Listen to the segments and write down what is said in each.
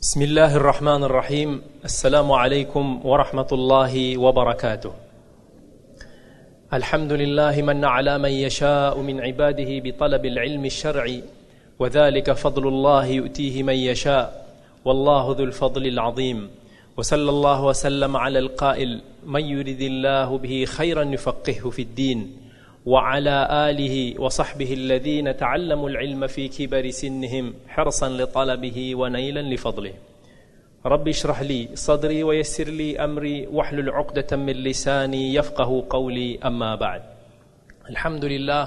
بسم الله الرحمن الرحيم السلام عليكم ورحمة الله وبركاته الحمد لله من على من يشاء من عباده بطلب العلم الشرعي وذلك فضل الله يؤتيه من يشاء والله ذو الفضل العظيم وصلى الله وسلم على القائل من يرد الله به خيرا يفقهه في الدين وعلى آله وصحبه الذين تعلموا العلم في كبر سنهم حرصا لطلبه ونيلا لفضله رب اشرح لي صدري ويسر لي أمري واحلل عقدة من لساني يفقه قولي أما بعد الحمد لله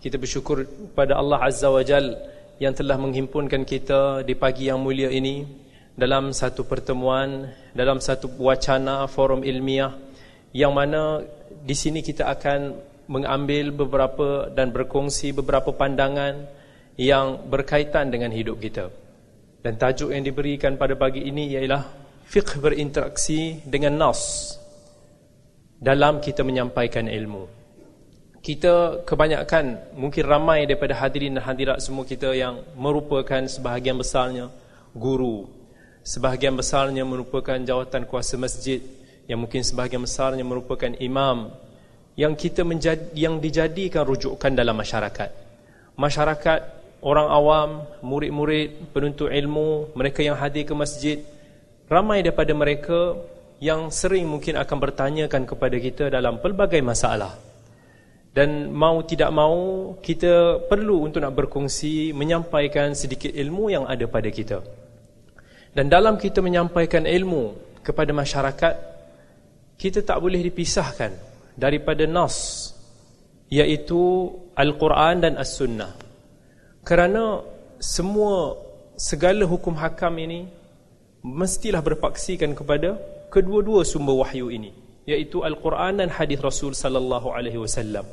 kita bersyukur pada Allah Azza wa Jal yang telah menghimpunkan kita di pagi yang mulia ini dalam satu pertemuan, dalam satu wacana forum ilmiah yang mana di sini kita akan mengambil beberapa dan berkongsi beberapa pandangan yang berkaitan dengan hidup kita. Dan tajuk yang diberikan pada pagi ini ialah fiqh berinteraksi dengan nas dalam kita menyampaikan ilmu. Kita kebanyakan mungkin ramai daripada hadirin dan hadirat semua kita yang merupakan sebahagian besarnya guru, sebahagian besarnya merupakan jawatan kuasa masjid, yang mungkin sebahagian besarnya merupakan imam, yang kita menjadi, yang dijadikan rujukan dalam masyarakat. Masyarakat, orang awam, murid-murid, penuntut ilmu, mereka yang hadir ke masjid, ramai daripada mereka yang sering mungkin akan bertanyakan kepada kita dalam pelbagai masalah. Dan mau tidak mau, kita perlu untuk nak berkongsi, menyampaikan sedikit ilmu yang ada pada kita. Dan dalam kita menyampaikan ilmu kepada masyarakat, kita tak boleh dipisahkan daripada nas iaitu Al-Quran dan As-Sunnah. Kerana semua segala hukum hakam ini mestilah berpaksikan kepada kedua-dua sumber wahyu ini iaitu Al-Quran dan hadis Rasul sallallahu alaihi wasallam.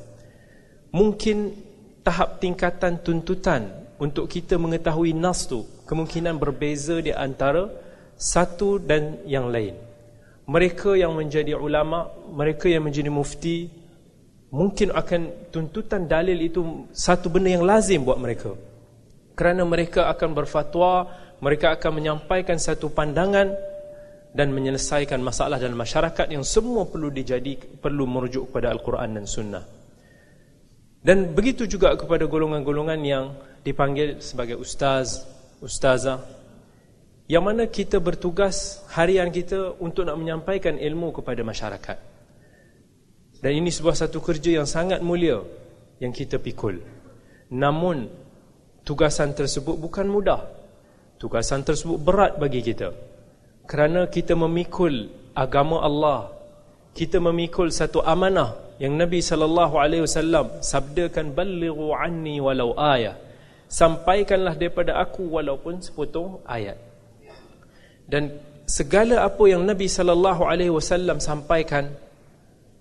Mungkin tahap tingkatan tuntutan untuk kita mengetahui nas tu kemungkinan berbeza di antara satu dan yang lain mereka yang menjadi ulama, mereka yang menjadi mufti, mungkin akan tuntutan dalil itu satu benda yang lazim buat mereka. Kerana mereka akan berfatwa, mereka akan menyampaikan satu pandangan dan menyelesaikan masalah dalam masyarakat yang semua perlu dijadi perlu merujuk kepada Al-Quran dan Sunnah. Dan begitu juga kepada golongan-golongan yang dipanggil sebagai ustaz, ustazah, yang mana kita bertugas harian kita untuk nak menyampaikan ilmu kepada masyarakat. Dan ini sebuah satu kerja yang sangat mulia yang kita pikul. Namun tugasan tersebut bukan mudah. Tugasan tersebut berat bagi kita. Kerana kita memikul agama Allah. Kita memikul satu amanah yang Nabi sallallahu alaihi wasallam sabdakan ballighu anni walau ayah. Sampaikanlah daripada aku walaupun sepotong ayat dan segala apa yang Nabi sallallahu alaihi wasallam sampaikan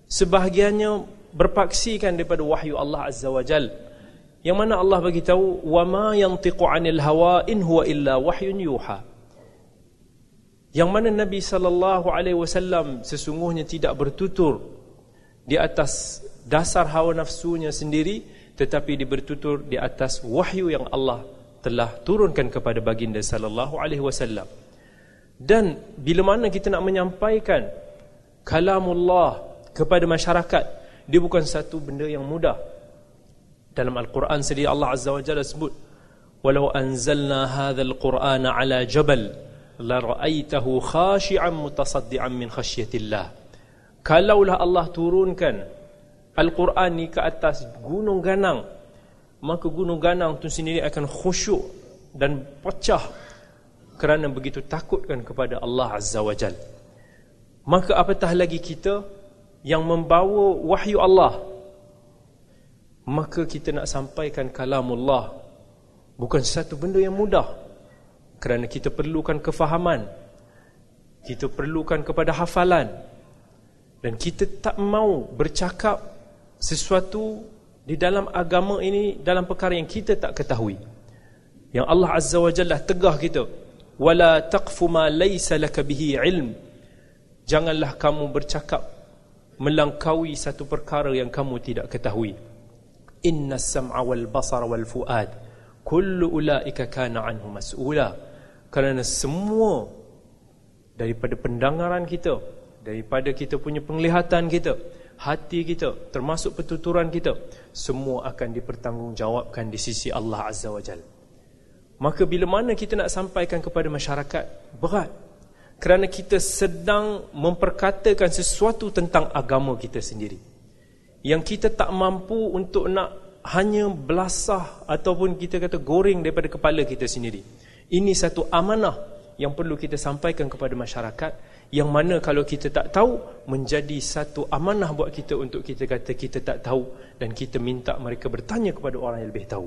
sebahagiannya berpaksikan daripada wahyu Allah azza wajal. Yang mana Allah bagi tahu wa ma yantiqu anil hawa in huwa illa wahyun yuha. Yang mana Nabi sallallahu alaihi wasallam sesungguhnya tidak bertutur di atas dasar hawa nafsunya sendiri tetapi dia bertutur di atas wahyu yang Allah telah turunkan kepada baginda sallallahu alaihi wasallam dan bila mana kita nak menyampaikan kalamullah kepada masyarakat, dia bukan satu benda yang mudah. Dalam Al-Quran sendiri Allah Azza wa Jalla sebut, "Walau anzalna hadzal Qur'ana 'ala jabal, la ra'aitahu khashi'an mutasaddian min khasyatillah." Kalaulah Allah turunkan Al-Quran ni ke atas gunung ganang, maka gunung ganang tu sendiri akan khusyuk dan pecah kerana begitu takutkan kepada Allah Azza wa Jal. Maka apatah lagi kita yang membawa wahyu Allah. Maka kita nak sampaikan kalamullah. Bukan satu benda yang mudah. Kerana kita perlukan kefahaman. Kita perlukan kepada hafalan. Dan kita tak mau bercakap sesuatu di dalam agama ini dalam perkara yang kita tak ketahui. Yang Allah Azza wa Jalla tegah kita wala taqfu ma laysa laka bihi ilm. Janganlah kamu bercakap melangkaui satu perkara yang kamu tidak ketahui. Inna sam'a wal basara wal fuad. Kullu ulaika kana anhu mas'ula. Kerana semua daripada pendengaran kita daripada kita punya penglihatan kita hati kita termasuk pertuturan kita semua akan dipertanggungjawabkan di sisi Allah Azza wa Jalla maka bila mana kita nak sampaikan kepada masyarakat berat. Kerana kita sedang memperkatakan sesuatu tentang agama kita sendiri. Yang kita tak mampu untuk nak hanya belasah ataupun kita kata goreng daripada kepala kita sendiri. Ini satu amanah yang perlu kita sampaikan kepada masyarakat. Yang mana kalau kita tak tahu menjadi satu amanah buat kita untuk kita kata kita tak tahu. Dan kita minta mereka bertanya kepada orang yang lebih tahu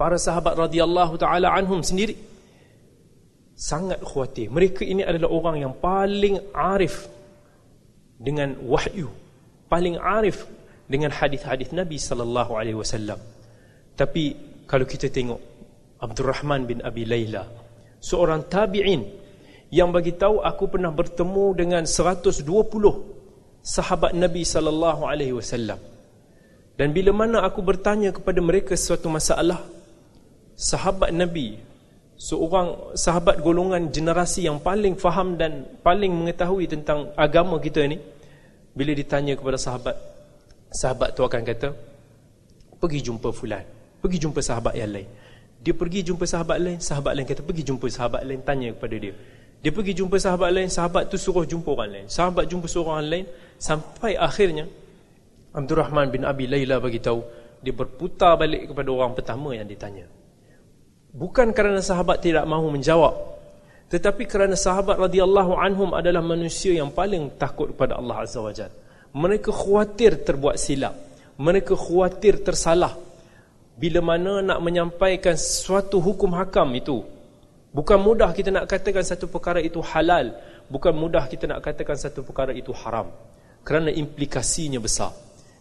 para sahabat radhiyallahu taala anhum sendiri sangat khawatir. Mereka ini adalah orang yang paling arif dengan wahyu, paling arif dengan hadis-hadis Nabi sallallahu alaihi wasallam. Tapi kalau kita tengok Abdul Rahman bin Abi Layla, seorang tabi'in yang bagi tahu aku pernah bertemu dengan 120 sahabat Nabi sallallahu alaihi wasallam. Dan bila mana aku bertanya kepada mereka sesuatu masalah, sahabat Nabi seorang sahabat golongan generasi yang paling faham dan paling mengetahui tentang agama kita ni bila ditanya kepada sahabat sahabat tu akan kata pergi jumpa fulan pergi jumpa sahabat yang lain. Dia pergi jumpa sahabat lain sahabat lain kata pergi jumpa sahabat lain tanya kepada dia. Dia pergi jumpa sahabat lain sahabat tu suruh jumpa orang lain. Sahabat jumpa seorang lain sampai akhirnya Abdul Rahman bin Abi Layla bagi tahu dia berputar balik kepada orang pertama yang ditanya Bukan kerana sahabat tidak mahu menjawab Tetapi kerana sahabat radhiyallahu anhum adalah manusia yang paling takut kepada Allah Azza wa Jal. Mereka khawatir terbuat silap Mereka khawatir tersalah Bila mana nak menyampaikan suatu hukum hakam itu. Bukan mudah kita nak katakan satu perkara itu halal Bukan mudah kita nak katakan satu perkara itu haram. Kerana implikasinya besar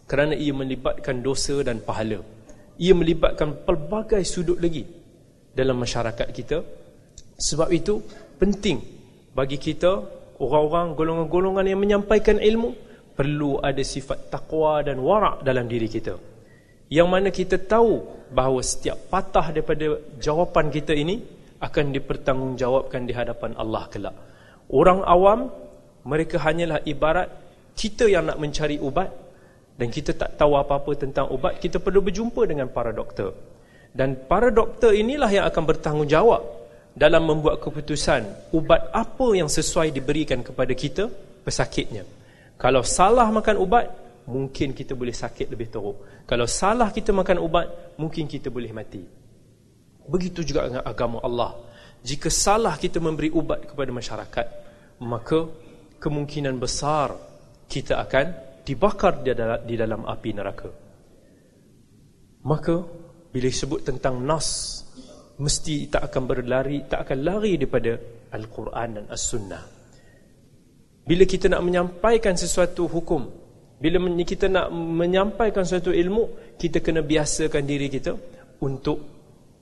Kerana ia melibatkan dosa dan pahala. Ia melibatkan pelbagai sudut lagi dalam masyarakat kita. Sebab itu penting bagi kita orang-orang golongan-golongan yang menyampaikan ilmu perlu ada sifat takwa dan warak dalam diri kita. Yang mana kita tahu bahawa setiap patah daripada jawapan kita ini akan dipertanggungjawabkan di hadapan Allah kelak. Orang awam mereka hanyalah ibarat kita yang nak mencari ubat dan kita tak tahu apa-apa tentang ubat kita perlu berjumpa dengan para doktor dan para doktor inilah yang akan bertanggungjawab dalam membuat keputusan ubat apa yang sesuai diberikan kepada kita pesakitnya. Kalau salah makan ubat, mungkin kita boleh sakit lebih teruk. Kalau salah kita makan ubat, mungkin kita boleh mati. Begitu juga dengan agama Allah. Jika salah kita memberi ubat kepada masyarakat, maka kemungkinan besar kita akan dibakar di dalam api neraka. Maka bila sebut tentang nas mesti tak akan berlari tak akan lari daripada al-Quran dan as-Sunnah. Bila kita nak menyampaikan sesuatu hukum bila kita nak menyampaikan sesuatu ilmu kita kena biasakan diri kita untuk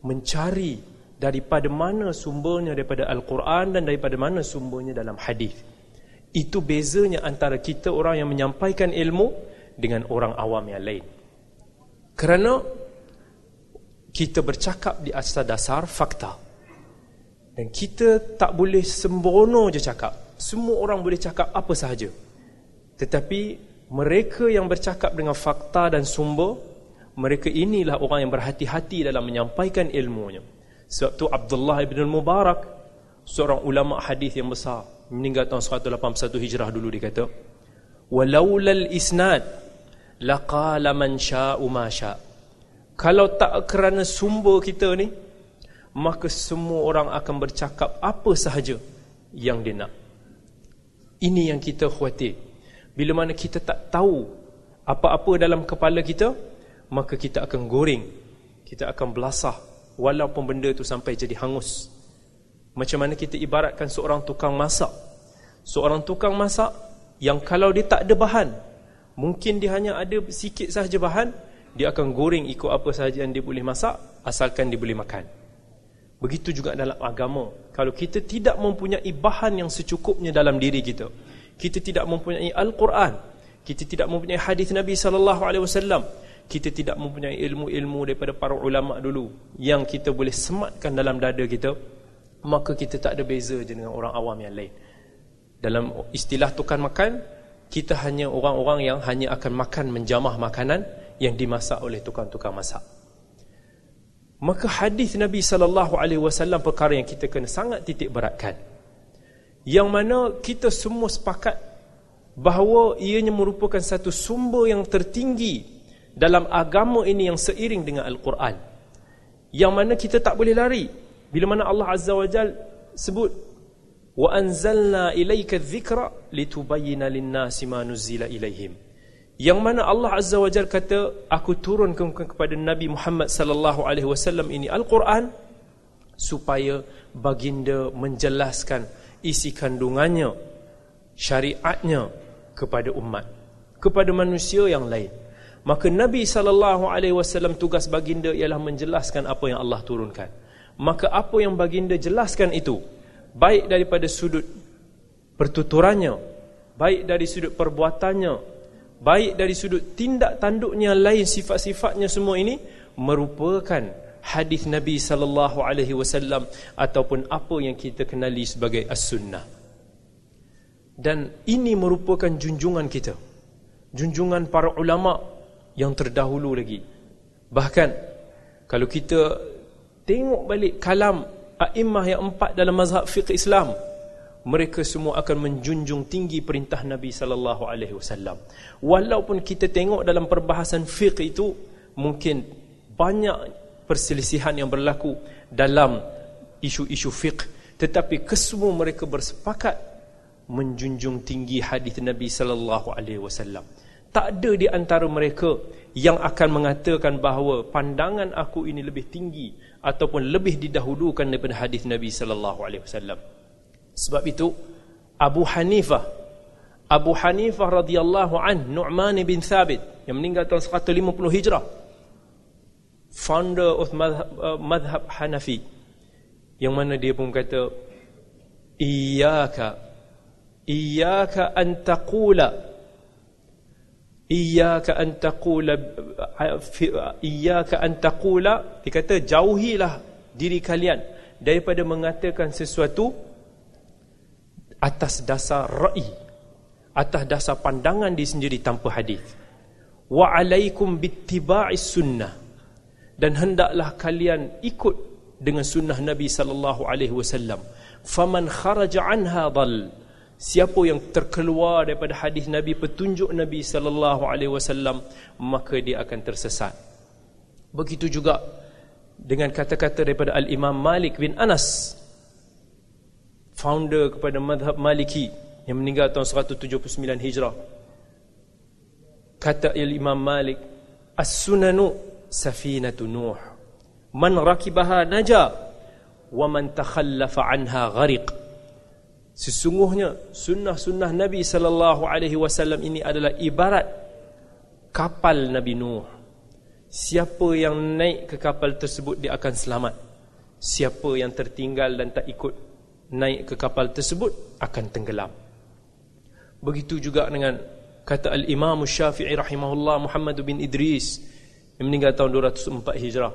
mencari daripada mana sumbernya daripada al-Quran dan daripada mana sumbernya dalam hadis. Itu bezanya antara kita orang yang menyampaikan ilmu dengan orang awam yang lain. Kerana kita bercakap di atas dasar fakta. Dan kita tak boleh sembrono je cakap. Semua orang boleh cakap apa sahaja. Tetapi mereka yang bercakap dengan fakta dan sumber, mereka inilah orang yang berhati-hati dalam menyampaikan ilmunya. Sebab tu Abdullah ibn al-Mubarak, seorang ulama hadis yang besar, meninggal tahun 181 Hijrah dulu dia kata, "Walaulal isnad laqala man sya'u ma sya'." Kalau tak kerana sumber kita ni Maka semua orang akan bercakap apa sahaja yang dia nak. Ini yang kita khawatir. Bila mana kita tak tahu apa-apa dalam kepala kita Maka kita akan goreng. Kita akan belasah Walaupun benda tu sampai jadi hangus. Macam mana kita ibaratkan seorang tukang masak. Seorang tukang masak Yang kalau dia tak ada bahan Mungkin dia hanya ada sikit sahaja bahan dia akan goreng ikut apa sahaja yang dia boleh masak asalkan dia boleh makan. Begitu juga dalam agama. Kalau kita tidak mempunyai bahan yang secukupnya dalam diri kita kita tidak mempunyai Al-Quran kita tidak mempunyai hadis Nabi sallallahu alaihi wasallam kita tidak mempunyai ilmu-ilmu daripada para ulama dulu yang kita boleh sematkan dalam dada kita maka kita tak ada beza je dengan orang awam yang lain. Dalam istilah tukang makan kita hanya orang-orang yang hanya akan makan menjamah makanan yang dimasak oleh tukang-tukang masak. Maka hadis Nabi sallallahu alaihi wasallam perkara yang kita kena sangat titik beratkan. Yang mana kita semua sepakat bahawa ianya merupakan satu sumber yang tertinggi dalam agama ini yang seiring dengan Al-Quran. Yang mana kita tak boleh lari. Bila mana Allah Azza wa Jal sebut wa anzalna ilayka dhikra litubayyana lin-nasi ma nuzila ilaihim yang mana Allah Azza wa Jalla kata aku turunkan kepada Nabi Muhammad sallallahu alaihi wasallam ini Al-Quran supaya baginda menjelaskan isi kandungannya syariatnya kepada umat kepada manusia yang lain. Maka Nabi sallallahu alaihi wasallam tugas baginda ialah menjelaskan apa yang Allah turunkan. Maka apa yang baginda jelaskan itu baik daripada sudut pertuturannya baik dari sudut perbuatannya baik dari sudut tindak tanduknya lain sifat-sifatnya semua ini merupakan hadis Nabi sallallahu alaihi wasallam ataupun apa yang kita kenali sebagai as-sunnah. Dan ini merupakan junjungan kita. Junjungan para ulama yang terdahulu lagi. Bahkan kalau kita tengok balik kalam a'immah yang empat dalam mazhab fiqh Islam, mereka semua akan menjunjung tinggi perintah Nabi sallallahu alaihi wasallam. Walaupun kita tengok dalam perbahasan fiqh itu mungkin banyak perselisihan yang berlaku dalam isu-isu fiqh tetapi kesemua mereka bersepakat menjunjung tinggi hadis Nabi sallallahu alaihi wasallam. Tak ada di antara mereka yang akan mengatakan bahawa pandangan aku ini lebih tinggi ataupun lebih didahulukan daripada hadis Nabi sallallahu alaihi wasallam. Sebab itu Abu Hanifah Abu Hanifah radhiyallahu an Nu'man bin Thabit yang meninggal tahun 150 Hijrah founder of madhab, uh, madhab Hanafi yang mana dia pun kata iyyaka iyyaka an taqula iyyaka an taqula iyyaka an taqula dia kata jauhilah diri kalian daripada mengatakan sesuatu atas dasar ra'i atas dasar pandangan diri sendiri tanpa hadis. Wa alaikum bittiba'is sunnah. Dan hendaklah kalian ikut dengan sunnah Nabi sallallahu alaihi wasallam. Faman kharaja anha dal siapa yang terkeluar daripada hadis Nabi petunjuk Nabi sallallahu alaihi wasallam maka dia akan tersesat. Begitu juga dengan kata-kata daripada al-Imam Malik bin Anas founder kepada madhab Maliki yang meninggal tahun 179 Hijrah. Kata Imam Malik, As-sunanu safinatu Nuh. Man rakibaha naja wa man takhallafa anha ghariq. Sesungguhnya sunnah-sunnah Nabi sallallahu alaihi wasallam ini adalah ibarat kapal Nabi Nuh. Siapa yang naik ke kapal tersebut dia akan selamat. Siapa yang tertinggal dan tak ikut naik ke kapal tersebut akan tenggelam. Begitu juga dengan kata al-Imam Syafi'i rahimahullah Muhammad bin Idris yang meninggal tahun 204 Hijrah.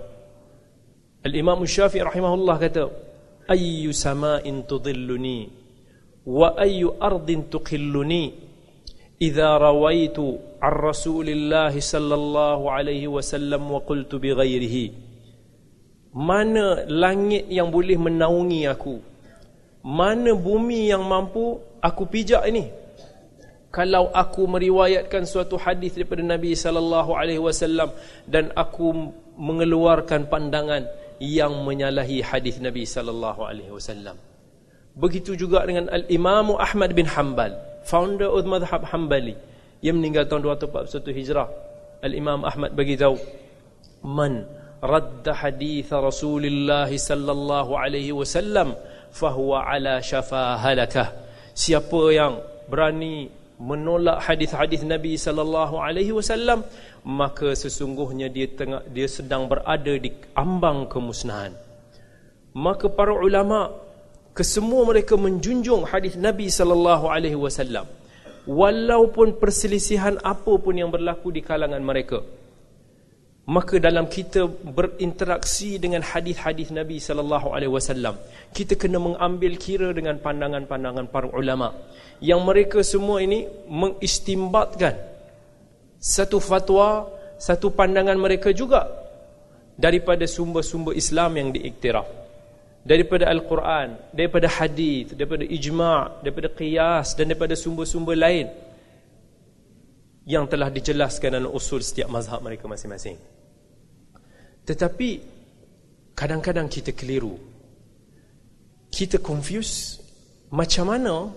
Al-Imam Syafi'i rahimahullah kata, "Ayyu sama'in tudhilluni wa ayyu ardin tuqilluni idza rawaitu ar Rasulillah sallallahu alaihi wasallam wa qultu bi ghairihi." Mana langit yang boleh menaungi aku mana bumi yang mampu aku pijak ini. Kalau aku meriwayatkan suatu hadis daripada Nabi sallallahu alaihi wasallam dan aku mengeluarkan pandangan yang menyalahi hadis Nabi sallallahu alaihi wasallam. Begitu juga dengan al-Imam Ahmad bin Hanbal founder of madhab Hanbali. Yang meninggal tahun 241 Hijrah. al-Imam Ahmad bagi tahu man radda hadis Rasulullah sallallahu alaihi wasallam fahuwa ala syafa halakah siapa yang berani menolak hadis-hadis Nabi sallallahu alaihi wasallam maka sesungguhnya dia tengah dia sedang berada di ambang kemusnahan. Maka para ulama kesemua mereka menjunjung hadis Nabi sallallahu alaihi wasallam. Walaupun perselisihan apa pun yang berlaku di kalangan mereka maka dalam kita berinteraksi dengan hadis-hadis Nabi sallallahu alaihi wasallam kita kena mengambil kira dengan pandangan-pandangan para ulama yang mereka semua ini mengistimbatkan satu fatwa satu pandangan mereka juga daripada sumber-sumber Islam yang diiktiraf daripada Al-Quran daripada hadis daripada ijma' daripada qiyas dan daripada sumber-sumber lain yang telah dijelaskan dalam usul setiap mazhab mereka masing-masing. Tetapi kadang-kadang kita keliru. Kita confuse macam mana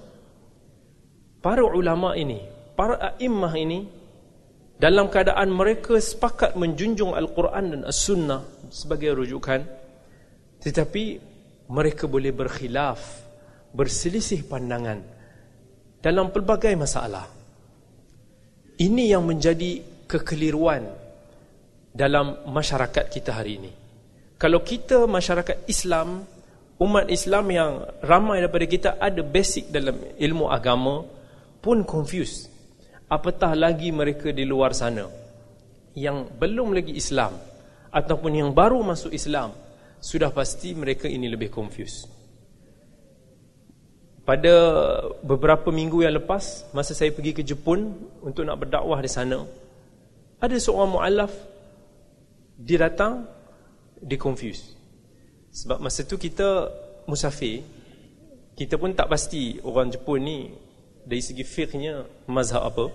para ulama ini, para a'immah ini dalam keadaan mereka sepakat menjunjung Al-Quran dan As-Sunnah sebagai rujukan tetapi mereka boleh berkhilaf, berselisih pandangan dalam pelbagai masalah. Ini yang menjadi kekeliruan dalam masyarakat kita hari ini. Kalau kita masyarakat Islam, umat Islam yang ramai daripada kita ada basic dalam ilmu agama pun confused. Apatah lagi mereka di luar sana yang belum lagi Islam ataupun yang baru masuk Islam, sudah pasti mereka ini lebih confused. Pada beberapa minggu yang lepas, masa saya pergi ke Jepun untuk nak berdakwah di sana, ada seorang mu'alaf, dia datang, dia confused. Sebab masa tu kita musafir, kita pun tak pasti orang Jepun ni dari segi fiqhnya mazhab apa.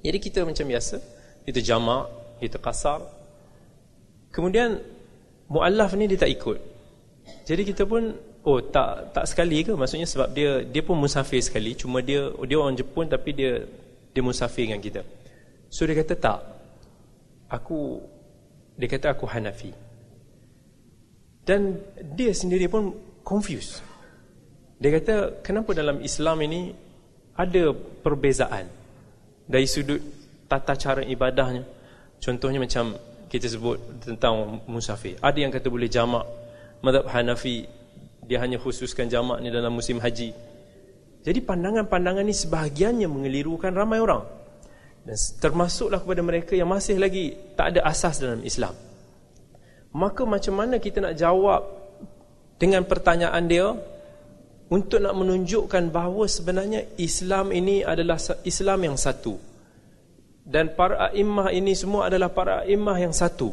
Jadi kita macam biasa, kita jamak, kita kasar. Kemudian mu'alaf ni dia tak ikut. Jadi kita pun Oh tak tak sekali ke maksudnya sebab dia dia pun musafir sekali cuma dia dia orang Jepun tapi dia dia musafir dengan kita. So dia kata tak. Aku dia kata aku Hanafi. Dan dia sendiri pun confused. Dia kata kenapa dalam Islam ini ada perbezaan dari sudut tata cara ibadahnya. Contohnya macam kita sebut tentang musafir. Ada yang kata boleh jamak. Madhab Hanafi dia hanya khususkan jamak ni dalam musim haji. Jadi pandangan-pandangan ni sebahagiannya mengelirukan ramai orang. Dan termasuklah kepada mereka yang masih lagi tak ada asas dalam Islam. Maka macam mana kita nak jawab dengan pertanyaan dia untuk nak menunjukkan bahawa sebenarnya Islam ini adalah Islam yang satu. Dan para a'immah ini semua adalah para a'immah yang satu.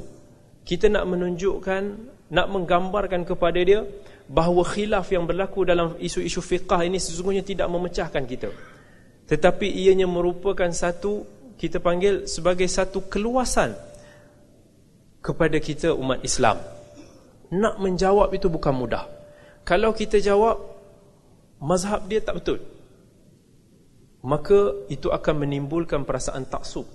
Kita nak menunjukkan, nak menggambarkan kepada dia bahawa khilaf yang berlaku dalam isu-isu fiqah ini sesungguhnya tidak memecahkan kita tetapi ianya merupakan satu kita panggil sebagai satu keluasan kepada kita umat Islam nak menjawab itu bukan mudah kalau kita jawab mazhab dia tak betul maka itu akan menimbulkan perasaan taksub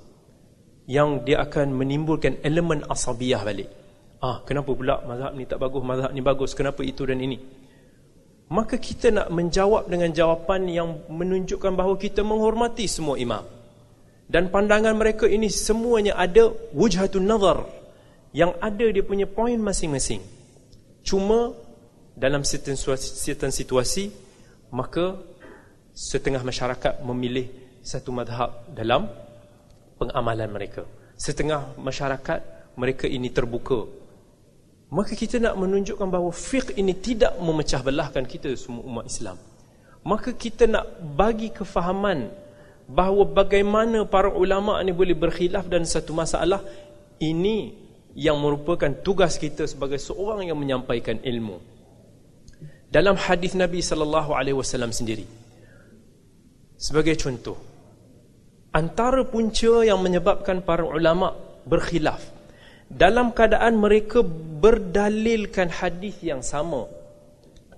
yang dia akan menimbulkan elemen asabiyah balik Ah, kenapa pula mazhab ni tak bagus, mazhab ni bagus, kenapa itu dan ini? Maka kita nak menjawab dengan jawapan yang menunjukkan bahawa kita menghormati semua imam. Dan pandangan mereka ini semuanya ada wujhatun nazar yang ada dia punya poin masing-masing. Cuma dalam certain situasi maka setengah masyarakat memilih satu madhab dalam pengamalan mereka. Setengah masyarakat mereka ini terbuka Maka kita nak menunjukkan bahawa fiqh ini tidak memecah belahkan kita semua umat Islam. Maka kita nak bagi kefahaman bahawa bagaimana para ulama ini boleh berkhilaf dan satu masalah ini yang merupakan tugas kita sebagai seorang yang menyampaikan ilmu. Dalam hadis Nabi sallallahu alaihi wasallam sendiri. Sebagai contoh, antara punca yang menyebabkan para ulama berkhilaf dalam keadaan mereka berdalilkan hadis yang sama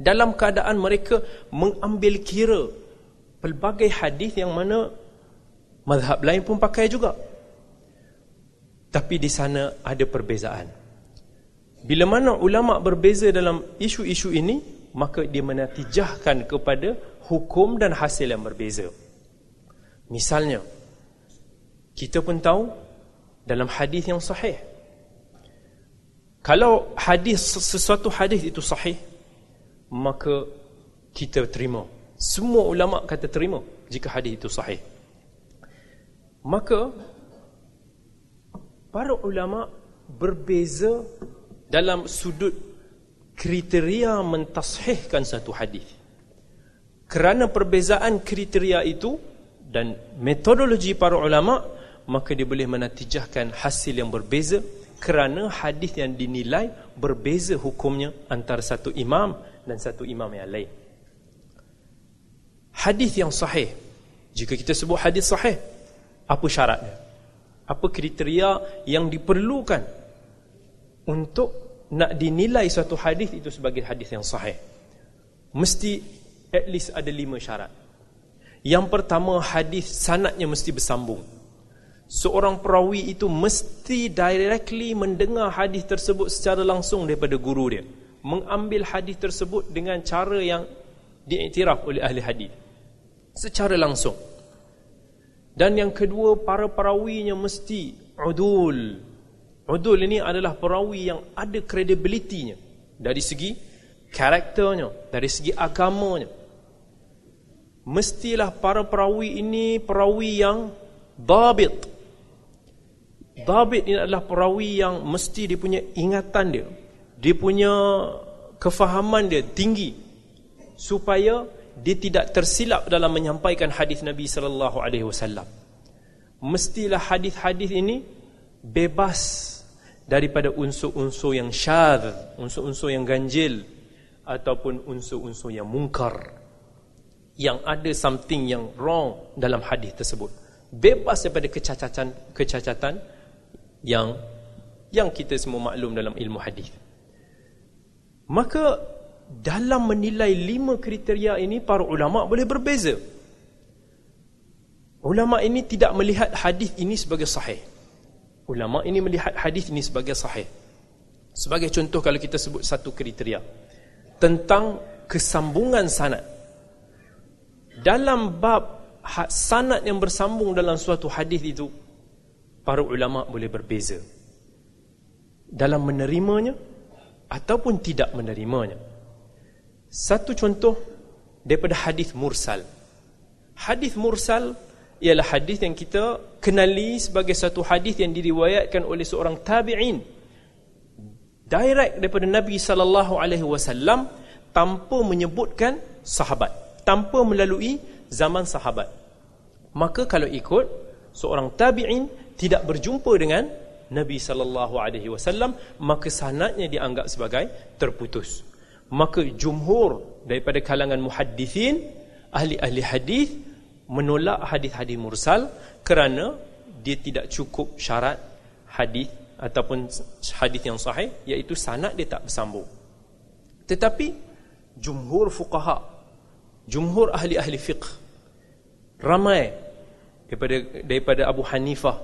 dalam keadaan mereka mengambil kira pelbagai hadis yang mana mazhab lain pun pakai juga tapi di sana ada perbezaan bila mana ulama berbeza dalam isu-isu ini maka dia menatijahkan kepada hukum dan hasil yang berbeza misalnya kita pun tahu dalam hadis yang sahih kalau hadis sesuatu hadis itu sahih maka kita terima. Semua ulama kata terima jika hadis itu sahih. Maka para ulama berbeza dalam sudut kriteria mentashihkan satu hadis. Kerana perbezaan kriteria itu dan metodologi para ulama, maka dia boleh menatijahkan hasil yang berbeza kerana hadis yang dinilai berbeza hukumnya antara satu imam dan satu imam yang lain. Hadis yang sahih. Jika kita sebut hadis sahih, apa syaratnya? Apa kriteria yang diperlukan untuk nak dinilai suatu hadis itu sebagai hadis yang sahih? Mesti at least ada lima syarat. Yang pertama hadis sanadnya mesti bersambung. Seorang perawi itu mesti directly mendengar hadis tersebut secara langsung daripada guru dia. Mengambil hadis tersebut dengan cara yang diiktiraf oleh ahli hadis. Secara langsung. Dan yang kedua, para perawinya mesti udul. Udul ini adalah perawi yang ada kredibilitinya. Dari segi karakternya, dari segi agamanya. Mestilah para perawi ini perawi yang dabit. Dabit ini adalah perawi yang mesti dia punya ingatan dia. Dia punya kefahaman dia tinggi. Supaya dia tidak tersilap dalam menyampaikan hadis Nabi sallallahu alaihi wasallam. Mestilah hadis-hadis ini bebas daripada unsur-unsur yang syadz, unsur-unsur yang ganjil ataupun unsur-unsur yang mungkar. Yang ada something yang wrong dalam hadis tersebut. Bebas daripada kecacatan kecacatan yang yang kita semua maklum dalam ilmu hadis. Maka dalam menilai lima kriteria ini para ulama boleh berbeza. Ulama ini tidak melihat hadis ini sebagai sahih. Ulama ini melihat hadis ini sebagai sahih. Sebagai contoh kalau kita sebut satu kriteria tentang kesambungan sanad. Dalam bab ha-, sanad yang bersambung dalam suatu hadis itu para ulama boleh berbeza dalam menerimanya ataupun tidak menerimanya. Satu contoh daripada hadis mursal. Hadis mursal ialah hadis yang kita kenali sebagai satu hadis yang diriwayatkan oleh seorang tabi'in direct daripada Nabi sallallahu alaihi wasallam tanpa menyebutkan sahabat, tanpa melalui zaman sahabat. Maka kalau ikut seorang tabi'in tidak berjumpa dengan Nabi sallallahu alaihi wasallam maka sanadnya dianggap sebagai terputus maka jumhur daripada kalangan muhaddithin ahli-ahli hadis menolak hadis-hadis mursal kerana dia tidak cukup syarat hadis ataupun hadis yang sahih iaitu sanad dia tak bersambung. Tetapi jumhur fuqaha jumhur ahli-ahli fiqh ramai daripada daripada Abu Hanifah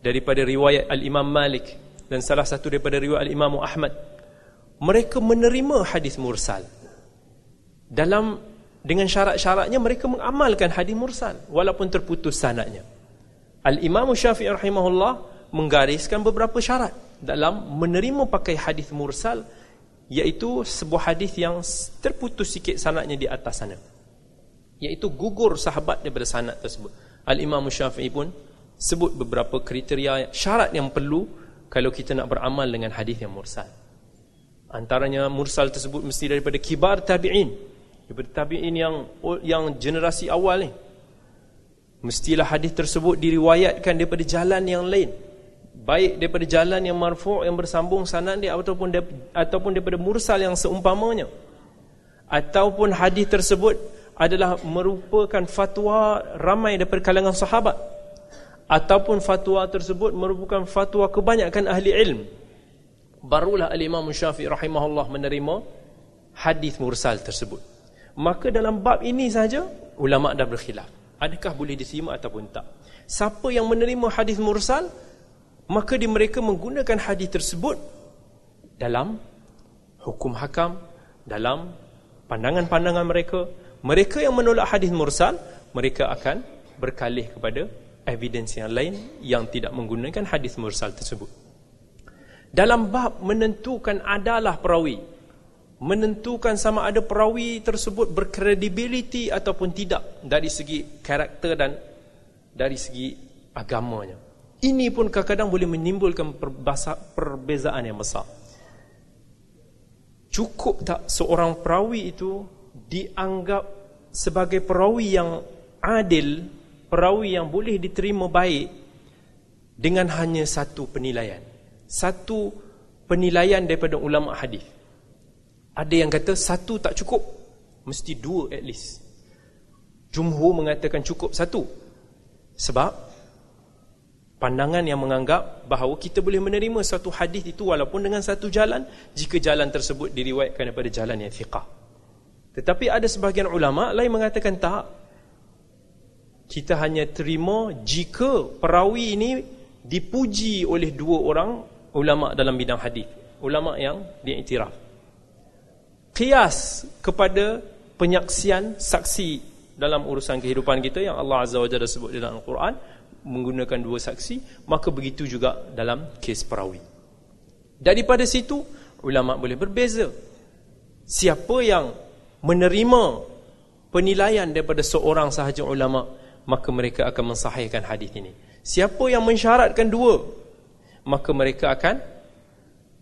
daripada riwayat al-Imam Malik dan salah satu daripada riwayat al-Imam Ahmad mereka menerima hadis mursal. Dalam dengan syarat-syaratnya mereka mengamalkan hadis mursal walaupun terputus sanadnya. Al-imam syafi'i rahimahullah menggariskan beberapa syarat dalam menerima pakai hadis mursal iaitu sebuah hadis yang terputus sikit sanadnya di atas sana. Iaitu gugur sahabat daripada sanad tersebut. Al-imam syafi'i pun sebut beberapa kriteria syarat yang perlu kalau kita nak beramal dengan hadis yang mursal Antaranya mursal tersebut mesti daripada kibar tabi'in. Daripada tabi'in yang yang generasi awal ni. Mestilah hadis tersebut diriwayatkan daripada jalan yang lain. Baik daripada jalan yang marfu' yang bersambung sanad dia ataupun ataupun daripada mursal yang seumpamanya. Ataupun hadis tersebut adalah merupakan fatwa ramai daripada kalangan sahabat. Ataupun fatwa tersebut merupakan fatwa kebanyakan ahli ilmu barulah al-Imam Syafi'i rahimahullah menerima hadis mursal tersebut. Maka dalam bab ini saja ulama dah berkhilaf. Adakah boleh diterima ataupun tak? Siapa yang menerima hadis mursal maka di mereka menggunakan hadis tersebut dalam hukum hakam, dalam pandangan-pandangan mereka. Mereka yang menolak hadis mursal, mereka akan berkalih kepada evidence yang lain yang tidak menggunakan hadis mursal tersebut dalam bab menentukan adalah perawi menentukan sama ada perawi tersebut berkredibiliti ataupun tidak dari segi karakter dan dari segi agamanya Ini pun kadang-kadang boleh menimbulkan perbezaan yang besar. Cukup tak seorang perawi itu dianggap sebagai perawi yang adil, perawi yang boleh diterima baik dengan hanya satu penilaian. Satu penilaian daripada ulama hadis. Ada yang kata satu tak cukup, mesti dua at least. Jumhur mengatakan cukup satu. Sebab pandangan yang menganggap bahawa kita boleh menerima satu hadis itu walaupun dengan satu jalan jika jalan tersebut diriwayatkan daripada jalan yang fiqah. Tetapi ada sebahagian ulama lain mengatakan tak. Kita hanya terima jika perawi ini dipuji oleh dua orang ulama dalam bidang hadis, ulama yang diiktiraf. Qiyas kepada penyaksian saksi dalam urusan kehidupan kita yang Allah Azza wa Jalla sebut dalam Al-Quran menggunakan dua saksi maka begitu juga dalam kes perawi. Daripada situ ulama boleh berbeza. Siapa yang menerima penilaian daripada seorang sahaja ulama maka mereka akan mensahihkan hadis ini. Siapa yang mensyaratkan dua maka mereka akan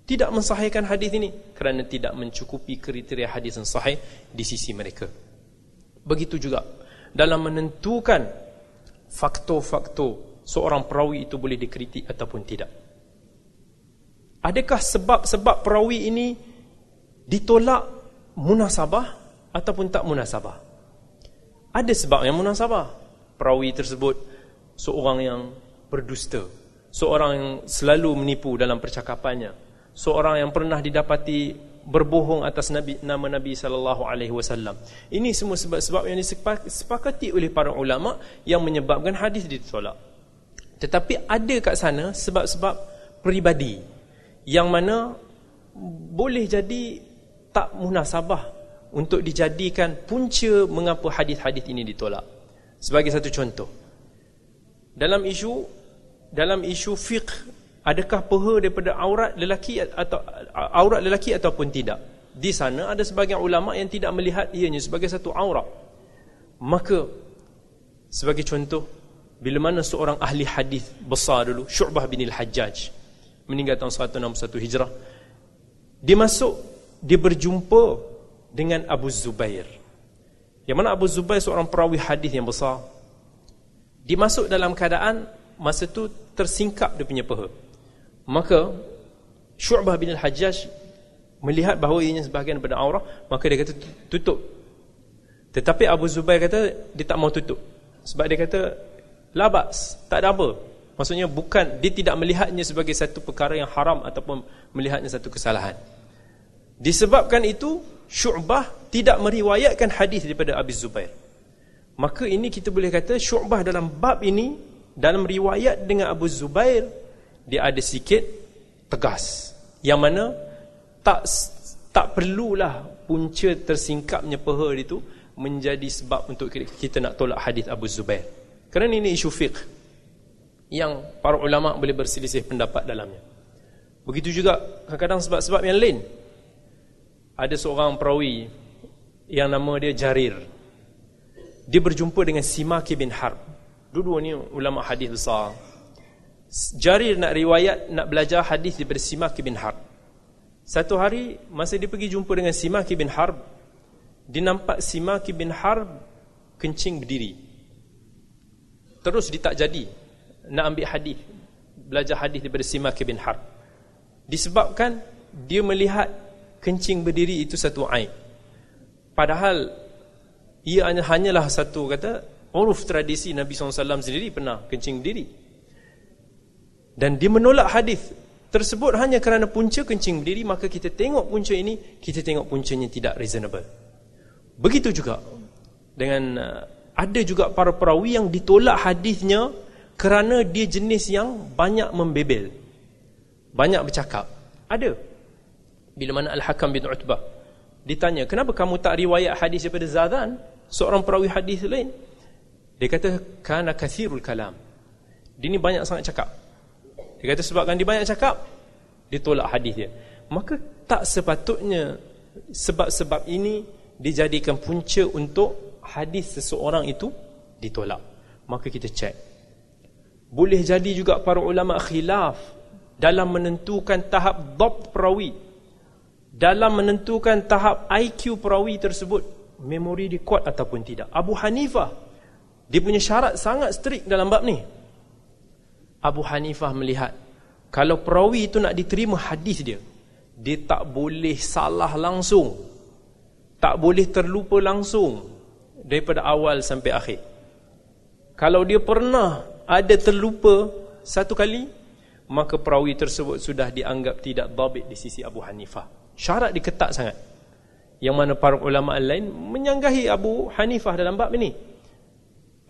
tidak mensahihkan hadis ini kerana tidak mencukupi kriteria hadis yang sahih di sisi mereka begitu juga dalam menentukan faktor-faktor seorang perawi itu boleh dikritik ataupun tidak. Adakah sebab-sebab perawi ini ditolak munasabah ataupun tak munasabah? Ada sebab yang munasabah. Perawi tersebut seorang yang berdusta, seorang yang selalu menipu dalam percakapannya, seorang yang pernah didapati berbohong atas nabi nama nabi sallallahu alaihi wasallam. Ini semua sebab-sebab yang disepakati oleh para ulama yang menyebabkan hadis ditolak. Tetapi ada kat sana sebab-sebab peribadi. Yang mana boleh jadi tak munasabah untuk dijadikan punca mengapa hadis-hadis ini ditolak. Sebagai satu contoh. Dalam isu dalam isu fiqh adakah peha daripada aurat lelaki atau aurat lelaki ataupun tidak? Di sana ada sebagian ulama yang tidak melihat ianya sebagai satu aurat. Maka sebagai contoh bila mana seorang ahli hadis besar dulu Syu'bah bin al-Hajjaj meninggal tahun 161 Hijrah dia masuk dia berjumpa dengan Abu Zubair. Yang mana Abu Zubair seorang perawi hadis yang besar. Dia masuk dalam keadaan masa tu tersingkap dia punya peha Maka Syu'bah bin Al-Hajjaj melihat bahawa ianya sebahagian daripada aurah, maka dia kata tutup. Tetapi Abu Zubair kata dia tak mau tutup. Sebab dia kata labas, tak ada apa. Maksudnya bukan dia tidak melihatnya sebagai satu perkara yang haram ataupun melihatnya satu kesalahan. Disebabkan itu Syu'bah tidak meriwayatkan hadis daripada Abu Zubair. Maka ini kita boleh kata Syu'bah dalam bab ini dalam riwayat dengan Abu Zubair dia ada sikit tegas. Yang mana tak tak perlulah punca tersingkapnya peha itu menjadi sebab untuk kita nak tolak hadis Abu Zubair. Kerana ini isu fiqh yang para ulama boleh berselisih pendapat dalamnya. Begitu juga kadang-kadang sebab-sebab yang lain. Ada seorang perawi yang nama dia Jarir. Dia berjumpa dengan Simaki bin Harb dua-dua ni ulama hadis besar Jarir nak riwayat nak belajar hadis daripada Simak bin Harb. Satu hari masa dia pergi jumpa dengan Simak bin Harb, dia nampak Simak bin Harb kencing berdiri. Terus dia tak jadi nak ambil hadis, belajar hadis daripada Simak bin Harb. Disebabkan dia melihat kencing berdiri itu satu aib. Padahal ia hanyalah satu kata uruf tradisi Nabi SAW sendiri pernah kencing berdiri dan dia menolak hadis tersebut hanya kerana punca kencing berdiri maka kita tengok punca ini kita tengok puncanya tidak reasonable. Begitu juga dengan uh, ada juga para perawi yang ditolak hadisnya kerana dia jenis yang banyak membebel banyak bercakap. Ada. Bila mana Al-Hakam bin Utbah ditanya kenapa kamu tak riwayat hadis daripada Zadan seorang perawi hadis lain dia kata kana kathirul kalam dia ni banyak sangat cakap dia kata sebabkan dia banyak cakap, dia tolak hadis dia. Maka tak sepatutnya sebab-sebab ini dijadikan punca untuk hadis seseorang itu ditolak. Maka kita cek. boleh jadi juga para ulama khilaf dalam menentukan tahap dhab perawi dalam menentukan tahap IQ perawi tersebut memori dia kuat ataupun tidak Abu Hanifah dia punya syarat sangat strict dalam bab ni. Abu Hanifah melihat kalau perawi itu nak diterima hadis dia dia tak boleh salah langsung. Tak boleh terlupa langsung daripada awal sampai akhir. Kalau dia pernah ada terlupa satu kali maka perawi tersebut sudah dianggap tidak dhabit di sisi Abu Hanifah. Syarat diketat sangat. Yang mana para ulama lain menyanggahi Abu Hanifah dalam bab ini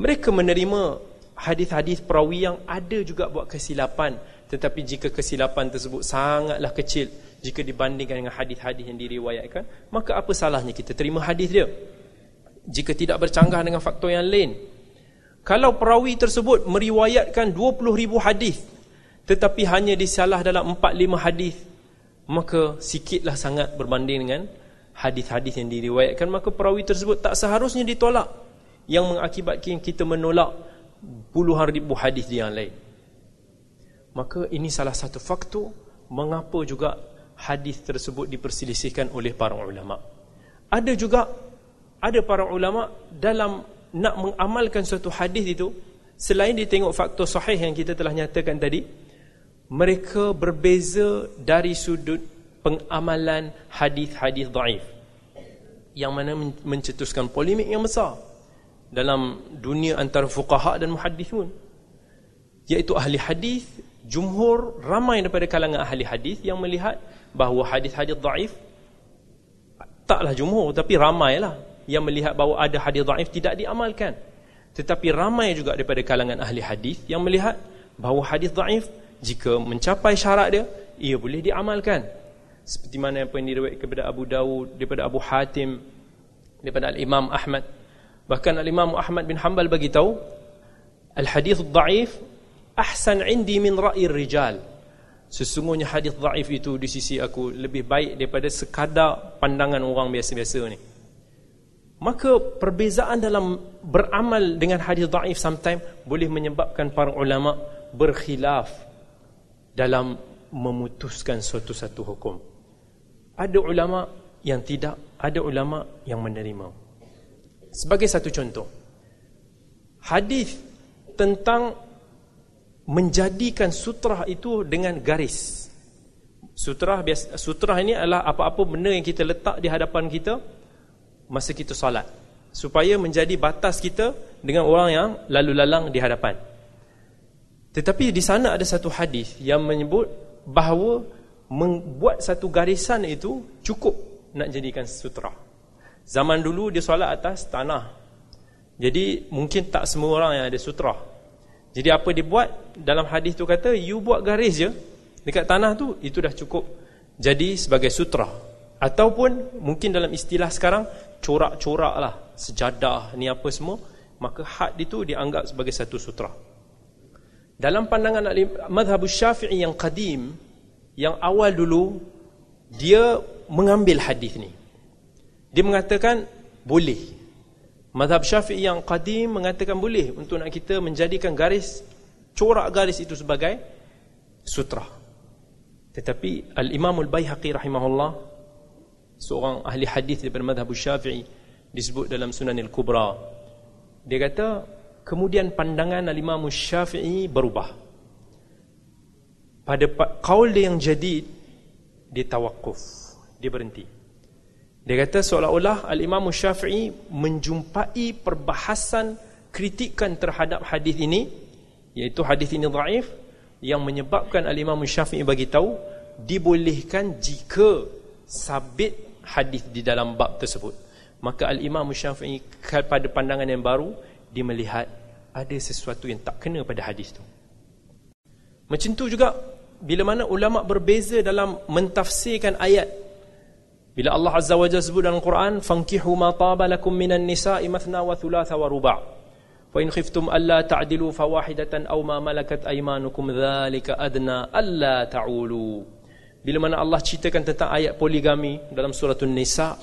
mereka menerima hadis-hadis perawi yang ada juga buat kesilapan. Tetapi jika kesilapan tersebut sangatlah kecil jika dibandingkan dengan hadis-hadis yang diriwayatkan maka apa salahnya kita terima hadis dia? Jika tidak bercanggah dengan faktor yang lain. Kalau perawi tersebut meriwayatkan 20 ribu hadis tetapi hanya disalah dalam 4-5 hadis maka sikitlah sangat berbanding dengan hadis-hadis yang diriwayatkan maka perawi tersebut tak seharusnya ditolak yang mengakibatkan kita menolak puluhan ribu hadis yang lain. Maka ini salah satu faktor mengapa juga hadis tersebut diperselisihkan oleh para ulama. Ada juga ada para ulama dalam nak mengamalkan suatu hadis itu selain dia tengok faktor sahih yang kita telah nyatakan tadi mereka berbeza dari sudut pengamalan hadis-hadis dhaif. Yang mana mencetuskan polemik yang besar dalam dunia antara fuqaha dan muhaddithun. Iaitu ahli hadis jumhur ramai daripada kalangan ahli hadis yang melihat bahawa hadis-hadis dhaif taklah jumhur tapi ramailah yang melihat bahawa ada hadis dhaif tidak diamalkan. Tetapi ramai juga daripada kalangan ahli hadis yang melihat bahawa hadis dhaif jika mencapai syarat dia ia boleh diamalkan. Seperti mana yang diriwayatkan kepada Abu Dawud daripada Abu Hatim daripada Al-Imam Ahmad bahkan Al-Imam Ahmad bin Hanbal bagi tahu al-hadis dhaif ahsan indi min ra'i rijal. Sesungguhnya hadis dhaif itu di sisi aku lebih baik daripada sekadar pandangan orang biasa-biasa ni. Maka perbezaan dalam beramal dengan hadis dhaif sometimes boleh menyebabkan para ulama berkhilaf dalam memutuskan suatu-satu hukum. Ada ulama yang tidak ada ulama yang menerima sebagai satu contoh. Hadis tentang menjadikan sutrah itu dengan garis. Sutrah biasa sutrah ini adalah apa-apa benda yang kita letak di hadapan kita masa kita solat. Supaya menjadi batas kita dengan orang yang lalu lalang di hadapan. Tetapi di sana ada satu hadis yang menyebut bahawa membuat satu garisan itu cukup nak jadikan sutra zaman dulu dia solat atas tanah. Jadi mungkin tak semua orang yang ada sutra jadi apa dia buat? Dalam hadis tu kata you buat garis je dekat tanah tu itu dah cukup jadi sebagai sutra ataupun mungkin dalam istilah sekarang corak-corak lah sejadah ni apa semua maka had itu dianggap sebagai satu sutra dalam pandangan madhab syafi'i yang kadim yang awal dulu dia mengambil hadis ni dia mengatakan boleh madhab syafi'i yang kadim mengatakan boleh untuk nak kita menjadikan garis corak garis itu sebagai sutra tetapi al-imam al-bayhaqi rahimahullah seorang ahli hadis daripada mazhab Syafi'i disebut dalam Sunan Al-Kubra. Dia kata kemudian pandangan Al-Imam Syafi'i berubah. Pada kaul dia yang jadi dia tawakuf, dia berhenti. Dia kata seolah-olah Al-Imam Syafi'i menjumpai perbahasan kritikan terhadap hadis ini iaitu hadis ini dhaif yang menyebabkan Al-Imam Syafi'i bagi tahu dibolehkan jika sabit hadis di dalam bab tersebut. Maka al-imam syafi'i pada pandangan yang baru dia melihat ada sesuatu yang tak kena pada hadis tu. Macam tu juga bila mana ulama berbeza dalam mentafsirkan ayat bila Allah azza wa jalla sebut dalam Quran fankihu ma taba lakum minan nisa'i mathna wa thulatha wa ruba' fa in khiftum alla ta'dilu fawahidatan aw ma malakat aymanukum dhalika adna alla ta'ulu bila mana Allah ceritakan tentang ayat poligami dalam surah An-Nisa,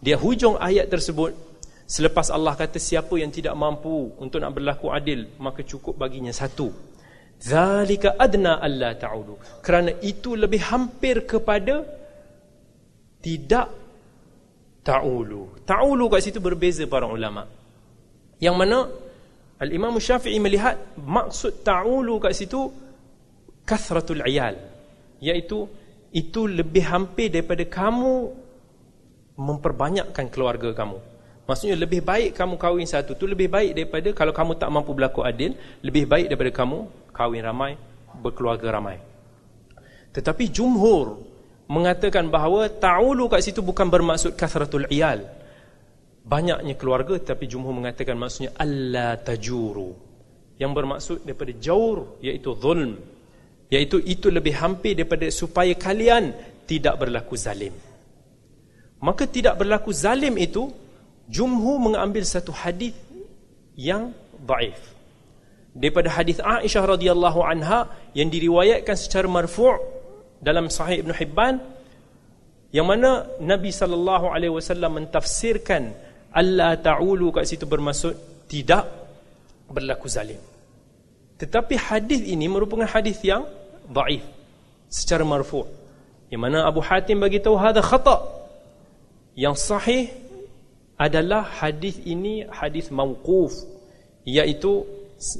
dia hujung ayat tersebut selepas Allah kata siapa yang tidak mampu untuk nak berlaku adil, maka cukup baginya satu. Zalika adna alla ta'ulu. Kerana itu lebih hampir kepada tidak ta'ulu. Ta'ulu kat situ berbeza para ulama. Yang mana Al-Imam Syafi'i melihat maksud ta'ulu kat situ kathratul iyal. Iaitu itu lebih hampir daripada kamu memperbanyakkan keluarga kamu. Maksudnya lebih baik kamu kahwin satu tu lebih baik daripada kalau kamu tak mampu berlaku adil, lebih baik daripada kamu kahwin ramai, berkeluarga ramai. Tetapi jumhur mengatakan bahawa ta'ulu kat situ bukan bermaksud kathratul iyal. Banyaknya keluarga tapi jumhur mengatakan maksudnya alla tajuru. Yang bermaksud daripada jaur iaitu zulm. Iaitu itu lebih hampir daripada supaya kalian tidak berlaku zalim. Maka tidak berlaku zalim itu Jumhur mengambil satu hadis yang daif. Daripada hadis Aisyah radhiyallahu anha yang diriwayatkan secara marfu' dalam Sahih Ibn Hibban yang mana Nabi sallallahu alaihi wasallam mentafsirkan Allah ta'ulu kat situ bermaksud tidak berlaku zalim. Tetapi hadis ini merupakan hadis yang daif secara marfu'. Yang mana Abu Hatim bagi tahu hadza khata. Yang sahih adalah hadis ini hadis mauquf iaitu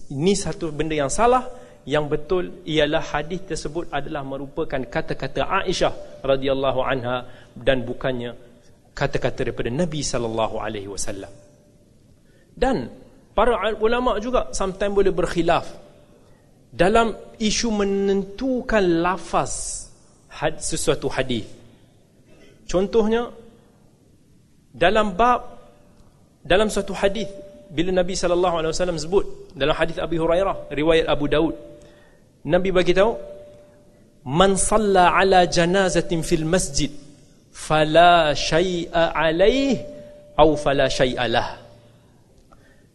ini satu benda yang salah yang betul ialah hadis tersebut adalah merupakan kata-kata Aisyah radhiyallahu anha dan bukannya kata-kata daripada Nabi sallallahu alaihi wasallam. Dan para ulama juga sometimes boleh berkhilaf dalam isu menentukan lafaz had, sesuatu hadis. Contohnya dalam bab dalam satu hadis bila Nabi sallallahu alaihi wasallam sebut dalam hadis Abi Hurairah riwayat Abu Daud Nabi bagi tahu man salla ala janazatin fil masjid fala syai'a alaih atau fala syai'a lah.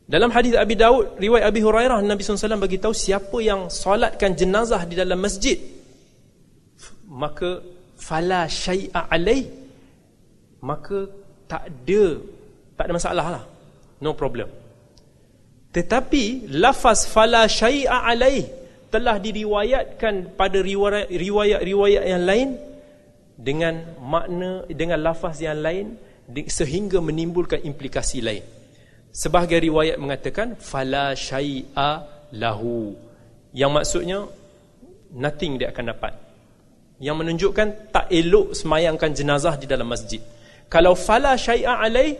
Dalam hadis Abi Daud riwayat Abi Hurairah Nabi SAW bagi tahu siapa yang solatkan jenazah di dalam masjid maka fala syai'a alaih maka tak ada tak ada masalah lah. No problem. Tetapi lafaz fala syai'a alaih telah diriwayatkan pada riwayat-riwayat yang lain dengan makna dengan lafaz yang lain sehingga menimbulkan implikasi lain. Sebahagian riwayat mengatakan fala syai'a lahu. Yang maksudnya nothing dia akan dapat. Yang menunjukkan tak elok semayangkan jenazah di dalam masjid. Kalau fala syai'a alai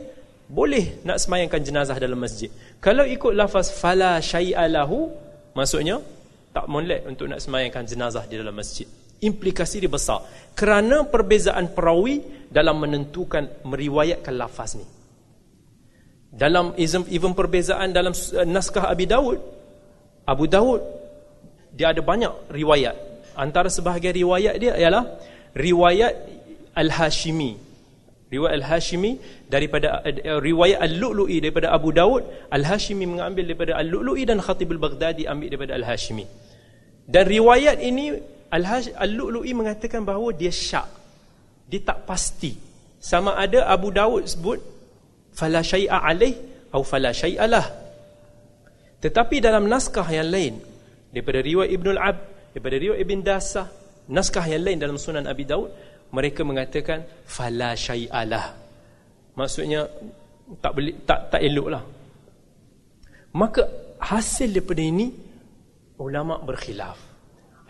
boleh nak semayangkan jenazah dalam masjid. Kalau ikut lafaz fala syai'a lahu maksudnya tak boleh untuk nak semayangkan jenazah di dalam masjid. Implikasi dia besar. Kerana perbezaan perawi dalam menentukan meriwayatkan lafaz ni. Dalam even perbezaan dalam uh, naskah Abi Dawud Abu Dawud dia ada banyak riwayat. Antara sebahagian riwayat dia ialah riwayat Al-Hashimi riwayat Al-Hashimi daripada uh, riwayat Al-Lu'lu'i daripada Abu Daud Al-Hashimi mengambil daripada Al-Lu'lu'i dan Khatib Al-Baghdadi ambil daripada Al-Hashimi. Dan riwayat ini Al-Lu'lu'i mengatakan bahawa dia syak. Dia tak pasti. Sama ada Abu Daud sebut fala syai'a alaih atau fala syai'a lah. Tetapi dalam naskah yang lain daripada riwayat Ibn Al-Ab daripada riwayat Ibn Dasah naskah yang lain dalam sunan Abi Daud mereka mengatakan fala syai'alah. Maksudnya tak boleh tak tak eloklah. Maka hasil daripada ini ulama berkhilaf.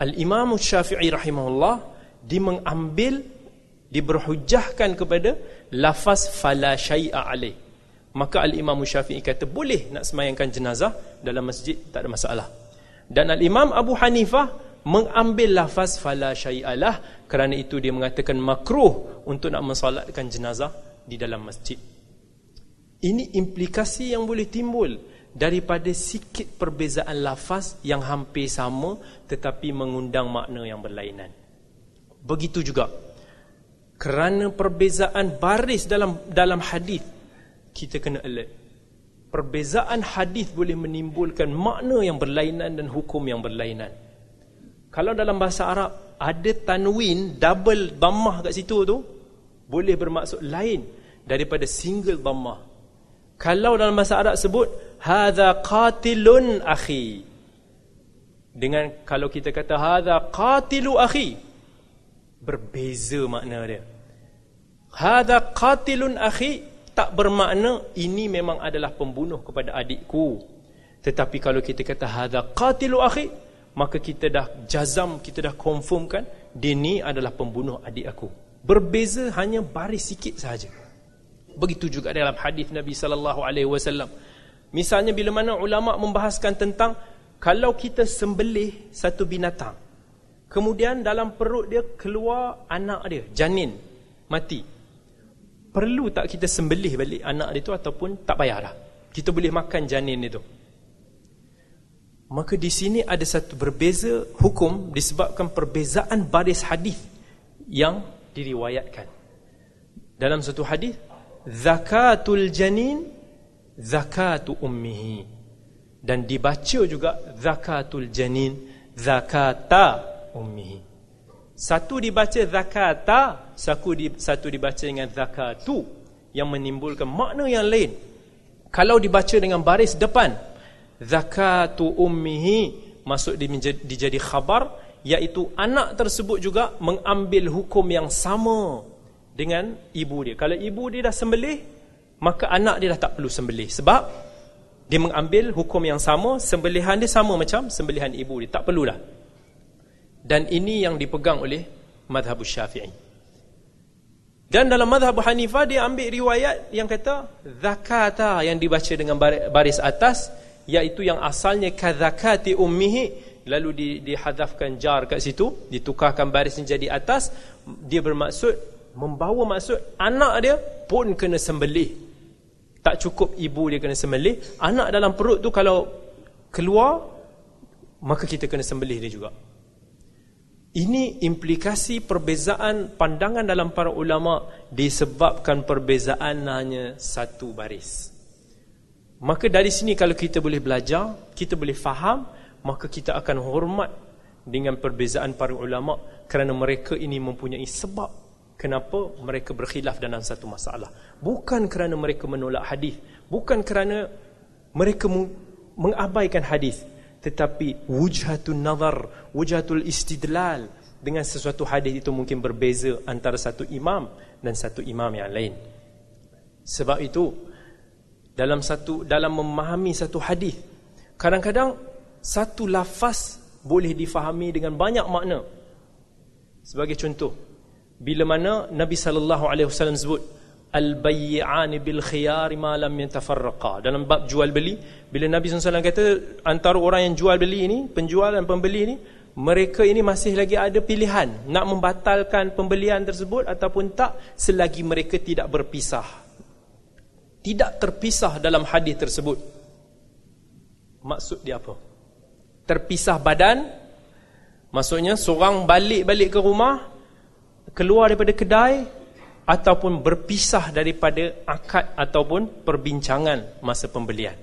Al-imam syafi'i rahimahullah di mengambil diberhujahkan kepada lafaz fala syai'a alaih. Maka al-imam syafi'i kata boleh nak semayangkan jenazah dalam masjid? Tak ada masalah. Dan al-imam abu hanifah mengambil lafaz fala syai'alah kerana itu dia mengatakan makruh untuk nak mensolatkan jenazah di dalam masjid. Ini implikasi yang boleh timbul daripada sikit perbezaan lafaz yang hampir sama tetapi mengundang makna yang berlainan. Begitu juga kerana perbezaan baris dalam dalam hadis kita kena alert. Perbezaan hadis boleh menimbulkan makna yang berlainan dan hukum yang berlainan. Kalau dalam bahasa Arab ada tanwin double dhammah kat situ tu boleh bermaksud lain daripada single dhammah. Kalau dalam bahasa Arab sebut hadza qatilun akhi. dengan kalau kita kata hadza qatilu akhi berbeza makna dia hadza qatilun akhi tak bermakna ini memang adalah pembunuh kepada adikku tetapi kalau kita kata hadza qatilu akhi maka kita dah jazam kita dah confirmkan dia ni adalah pembunuh adik aku. Berbeza hanya baris sikit sahaja. Begitu juga dalam hadis Nabi sallallahu alaihi wasallam. Misalnya bila mana ulama membahaskan tentang kalau kita sembelih satu binatang kemudian dalam perut dia keluar anak dia janin mati. Perlu tak kita sembelih balik anak dia tu ataupun tak payah dah kita boleh makan janin itu maka di sini ada satu berbeza hukum disebabkan perbezaan baris hadis yang diriwayatkan. Dalam satu hadis zakatul janin zakatu ummihi. Dan dibaca juga zakatul janin zakata ummihi. Satu dibaca zakata satu di, satu dibaca dengan zakatu yang menimbulkan makna yang lain. Kalau dibaca dengan baris depan zakatu ummihi masuk dijadi khabar iaitu anak tersebut juga mengambil hukum yang sama dengan ibu dia. Kalau ibu dia dah sembelih maka anak dia dah tak perlu sembelih. Sebab dia mengambil hukum yang sama sembelihan dia sama macam sembelihan ibu dia. Tak perlulah. Dan ini yang dipegang oleh madhab syafi'i. Dan dalam madhab hanifah dia ambil riwayat yang kata zakata yang dibaca dengan baris atas iaitu yang asalnya kadzakati ummihi lalu di, dihadafkan jar kat situ ditukarkan baris jadi atas dia bermaksud membawa maksud anak dia pun kena sembelih. Tak cukup ibu dia kena sembelih anak dalam perut tu kalau keluar maka kita kena sembelih dia juga. Ini implikasi perbezaan pandangan dalam para ulama disebabkan perbezaan hanya satu baris maka dari sini kalau kita boleh belajar kita boleh faham maka kita akan hormat dengan perbezaan para ulama kerana mereka ini mempunyai sebab kenapa mereka berkhilaf dalam satu masalah. Bukan kerana mereka menolak hadis bukan kerana mereka mengabaikan hadis tetapi wujhatun nazar wujhatul istidlal dengan sesuatu hadis itu mungkin berbeza antara satu imam dan satu imam yang lain. Sebab itu dalam satu dalam memahami satu hadis. Kadang-kadang satu lafaz boleh difahami dengan banyak makna. Sebagai contoh bila mana Nabi sallallahu alaihi wasallam sebut al-bay'an bil khiyar ma lam yatafarraqa. Dalam bab jual beli bila Nabi SAW kata antara orang yang jual beli ini penjual dan pembeli ini mereka ini masih lagi ada pilihan nak membatalkan pembelian tersebut ataupun tak selagi mereka tidak berpisah tidak terpisah dalam hadis tersebut maksud dia apa terpisah badan maksudnya seorang balik-balik ke rumah keluar daripada kedai ataupun berpisah daripada akad ataupun perbincangan masa pembelian.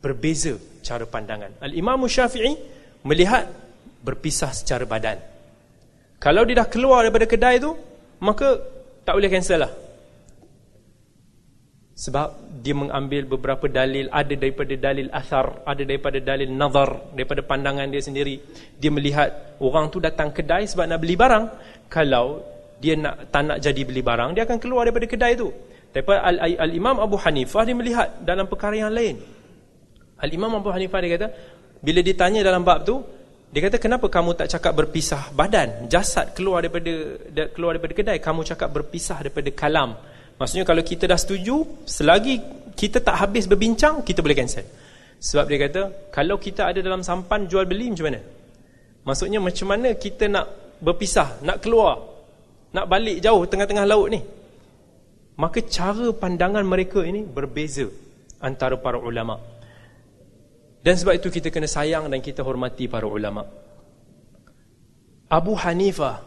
Berbeza cara pandangan. Al-Imam Syafi'i melihat berpisah secara badan. Kalau dia dah keluar daripada kedai tu, maka tak boleh cancel lah. Sebab dia mengambil beberapa dalil, ada daripada dalil asar, ada daripada dalil nazar, daripada pandangan dia sendiri. Dia melihat orang tu datang kedai sebab nak beli barang. Kalau dia nak tak nak jadi beli barang dia akan keluar daripada kedai tu. Tapi al, al imam Abu Hanifah dia melihat dalam perkara yang lain. Al imam Abu Hanifah dia kata bila ditanya dalam bab tu dia kata kenapa kamu tak cakap berpisah badan? Jasad keluar daripada keluar daripada kedai kamu cakap berpisah daripada kalam maksudnya kalau kita dah setuju selagi kita tak habis berbincang kita boleh cancel sebab dia kata kalau kita ada dalam sampan jual beli macam mana maksudnya macam mana kita nak berpisah, nak keluar, nak balik jauh tengah-tengah laut ni. Maka cara pandangan mereka ini berbeza antara para ulama. Dan sebab itu kita kena sayang dan kita hormati para ulama. Abu Hanifah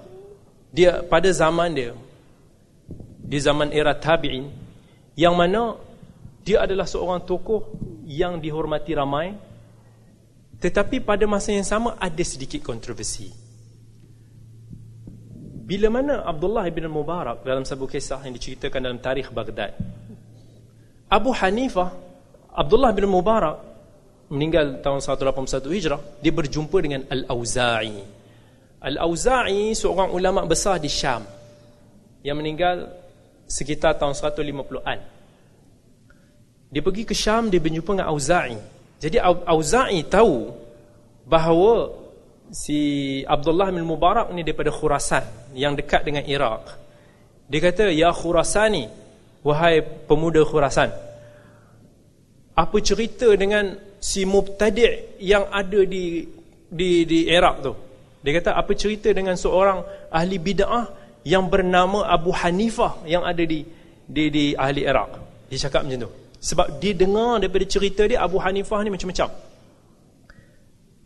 dia pada zaman dia di zaman era tabi'in yang mana dia adalah seorang tokoh yang dihormati ramai tetapi pada masa yang sama ada sedikit kontroversi. Bila mana Abdullah bin Mubarak dalam sebuah kisah yang diceritakan dalam tarikh Baghdad Abu Hanifah Abdullah bin Mubarak meninggal tahun 181 Hijrah dia berjumpa dengan Al-Auza'i. Al-Auza'i seorang ulama besar di Syam yang meninggal sekitar tahun 150-an dia pergi ke Syam dia berjumpa dengan Auza'i. Jadi Auza'i tahu bahawa si Abdullah bin Mubarak ni daripada Khurasan yang dekat dengan Iraq. Dia kata ya Khurasani wahai pemuda Khurasan apa cerita dengan si mubtadi' yang ada di di di Iraq tu? Dia kata apa cerita dengan seorang ahli bid'ah yang bernama Abu Hanifah yang ada di di di ahli Iraq dia cakap macam tu sebab dia dengar daripada cerita dia Abu Hanifah ni macam-macam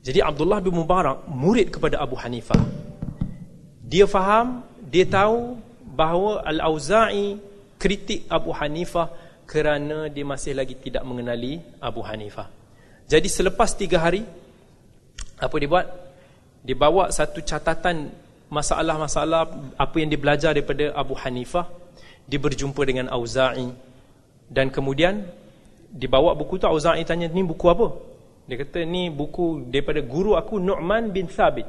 jadi Abdullah bin Mubarak murid kepada Abu Hanifah dia faham dia tahu bahawa Al-Auza'i kritik Abu Hanifah kerana dia masih lagi tidak mengenali Abu Hanifah. Jadi selepas tiga hari, apa dia buat? Dia bawa satu catatan masalah-masalah apa yang dia belajar daripada Abu Hanifah. Dia berjumpa dengan Auza'i. Dan kemudian, dia bawa buku tu, Auza'i tanya, ni buku apa? Dia kata, ni buku daripada guru aku, Nu'man bin Thabit.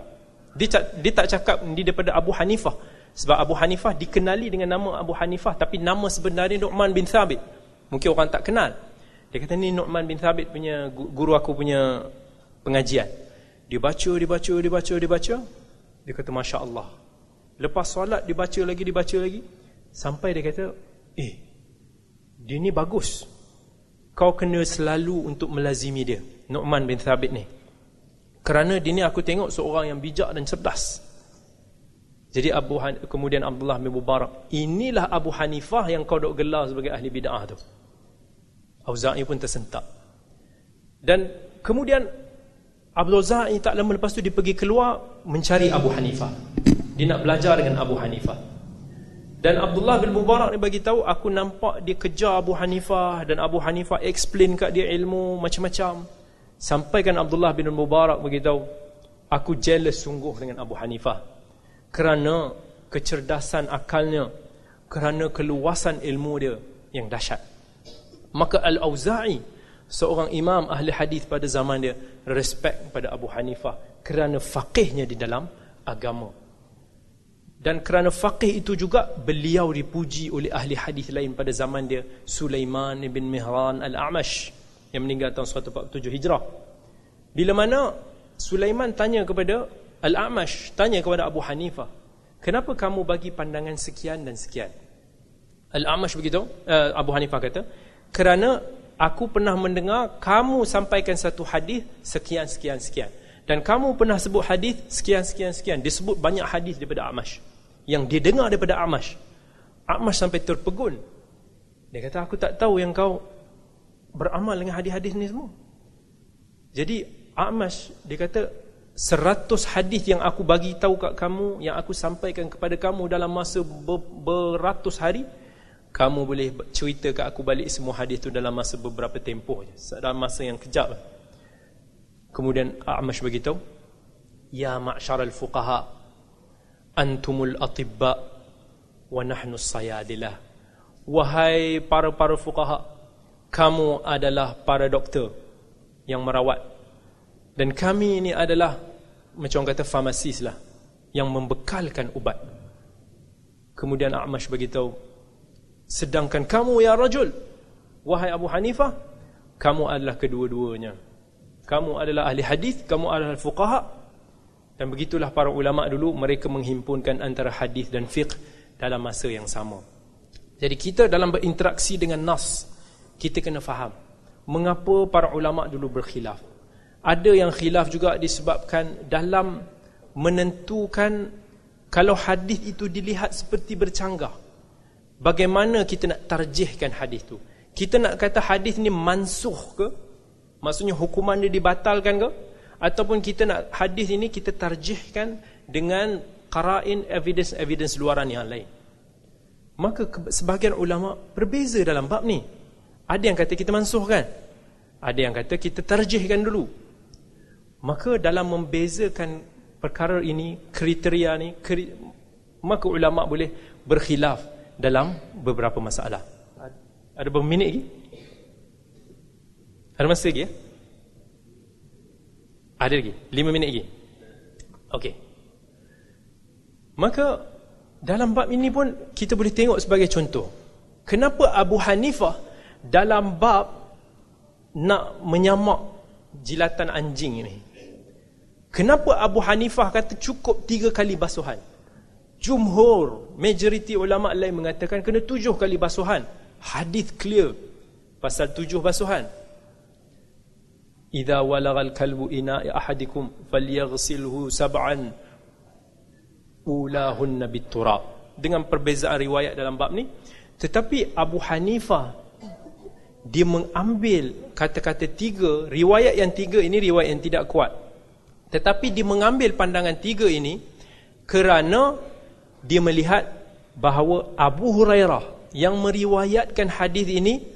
Dia, dia tak cakap ni daripada Abu Hanifah. Sebab Abu Hanifah dikenali dengan nama Abu Hanifah. Tapi nama sebenarnya Nu'man bin Thabit. Mungkin orang tak kenal. Dia kata ni Nu'man bin Thabit punya guru aku punya pengajian. Dia baca, dia baca, dia baca, dia baca. Dia kata Masya Allah. Lepas solat dia baca lagi, dia baca lagi. Sampai dia kata, eh, dia ni bagus. Kau kena selalu untuk melazimi dia. Nu'man bin Thabit ni. Kerana dia ni aku tengok seorang yang bijak dan cerdas. Jadi Abu Han kemudian Abdullah bin Mubarak, inilah Abu Hanifah yang kau dok gelar sebagai ahli bid'ah tu. Auza'i pun tersentak. Dan kemudian Abdul Za'i tak lama lepas tu dia pergi keluar mencari Abu Hanifah. Dia nak belajar dengan Abu Hanifah. Dan Abdullah bin Mubarak ni bagi tahu aku nampak dia kejar Abu Hanifah dan Abu Hanifah explain kat dia ilmu macam-macam. Sampaikan Abdullah bin Mubarak bagi tahu aku jealous sungguh dengan Abu Hanifah. Kerana kecerdasan akalnya, kerana keluasan ilmu dia yang dahsyat. Maka Al-Auza'i seorang imam ahli hadis pada zaman dia respect pada Abu Hanifah kerana faqihnya di dalam agama. Dan kerana faqih itu juga beliau dipuji oleh ahli hadis lain pada zaman dia Sulaiman bin Mihran Al-A'mash yang meninggal tahun 147 Hijrah. Bila mana Sulaiman tanya kepada Al-A'mash, tanya kepada Abu Hanifah, "Kenapa kamu bagi pandangan sekian dan sekian?" Al-A'mash begitu, uh, Abu Hanifah kata, kerana aku pernah mendengar kamu sampaikan satu hadis sekian sekian sekian. Dan kamu pernah sebut hadis sekian sekian sekian. Disebut banyak hadis daripada Amash. Yang dia dengar daripada Amash. Amash sampai terpegun. Dia kata aku tak tahu yang kau beramal dengan hadis-hadis ni semua. Jadi Amash dia kata seratus hadis yang aku bagi tahu kat kamu yang aku sampaikan kepada kamu dalam masa ber, beratus hari kamu boleh cerita ke aku balik semua hadis tu dalam masa beberapa tempoh je. Dalam masa yang kejap. Kemudian A'mash beritahu ya ma'syaral fuqaha antumul atibba wa nahnu sayadilah wahai para-para fuqaha kamu adalah para doktor yang merawat. Dan kami ini adalah macam kata farmasis lah yang membekalkan ubat. Kemudian A'mash beritahu Sedangkan kamu ya rajul Wahai Abu Hanifah Kamu adalah kedua-duanya. Kamu adalah ahli hadis, Kamu adalah fuqaha. Dan begitulah para ulama dulu Mereka menghimpunkan antara hadis dan fiqh Dalam masa yang sama. Jadi kita dalam berinteraksi dengan nas Kita kena faham Mengapa para ulama dulu berkhilaf. Ada yang khilaf juga disebabkan Dalam menentukan Kalau hadis itu dilihat seperti bercanggah Bagaimana kita nak tarjihkan hadis tu? Kita nak kata hadis ni mansuh ke? Maksudnya hukuman dia dibatalkan ke? Ataupun kita nak hadis ini kita tarjihkan dengan qara'in evidence-evidence luaran yang lain. Maka sebahagian ulama berbeza dalam bab ni. Ada yang kata kita mansuh kan? Ada yang kata kita tarjihkan dulu. Maka dalam membezakan perkara ini, kriteria ni, kri maka ulama boleh berkhilaf dalam beberapa masalah. Ada beberapa minit lagi? Ada masa lagi ya? Ada lagi? Lima minit lagi? Okey. Maka dalam bab ini pun kita boleh tengok sebagai contoh. Kenapa Abu Hanifah dalam bab nak menyamak jilatan anjing ini? Kenapa Abu Hanifah kata cukup tiga kali basuhan? Jumhur, majoriti ulama lain mengatakan kena tujuh kali basuhan. Hadis clear pasal tujuh basuhan. Idza walagal kalbu ina'i ahadikum falyaghsilhu sab'an ulahunna biturab. Dengan perbezaan riwayat dalam bab ni, tetapi Abu Hanifah dia mengambil kata-kata tiga, riwayat yang tiga ini riwayat yang tidak kuat. Tetapi dia mengambil pandangan tiga ini kerana dia melihat bahawa Abu Hurairah yang meriwayatkan hadis ini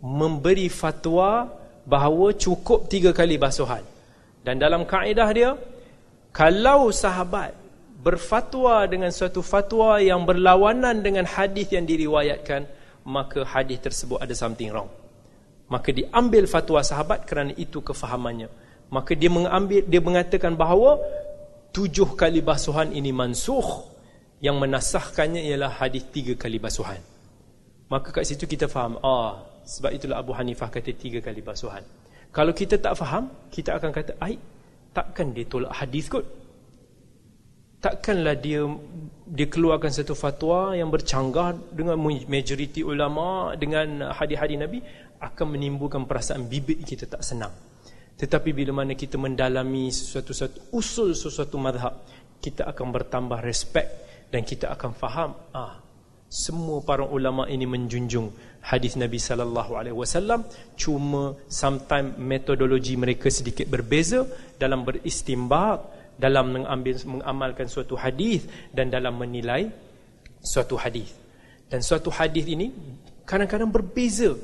memberi fatwa bahawa cukup tiga kali basuhan. Dan dalam kaedah dia, kalau sahabat berfatwa dengan suatu fatwa yang berlawanan dengan hadis yang diriwayatkan, maka hadis tersebut ada something wrong. Maka diambil fatwa sahabat kerana itu kefahamannya. Maka dia mengambil dia mengatakan bahawa tujuh kali basuhan ini mansuh yang menasahkannya ialah hadis tiga kali basuhan. Maka kat situ kita faham, ah, sebab itulah Abu Hanifah kata tiga kali basuhan. Kalau kita tak faham, kita akan kata, ai, takkan dia tolak hadis kot? Takkanlah dia dia keluarkan satu fatwa yang bercanggah dengan majoriti ulama dengan hadis-hadis Nabi akan menimbulkan perasaan bibit kita tak senang. Tetapi bila mana kita mendalami sesuatu-sesuatu usul sesuatu madhab, kita akan bertambah respect dan kita akan faham ah semua para ulama ini menjunjung hadis Nabi sallallahu alaihi wasallam. Cuma sometimes metodologi mereka sedikit berbeza dalam beristimbat dalam mengambil mengamalkan suatu hadis dan dalam menilai suatu hadis. Dan suatu hadis ini kadang-kadang berbeza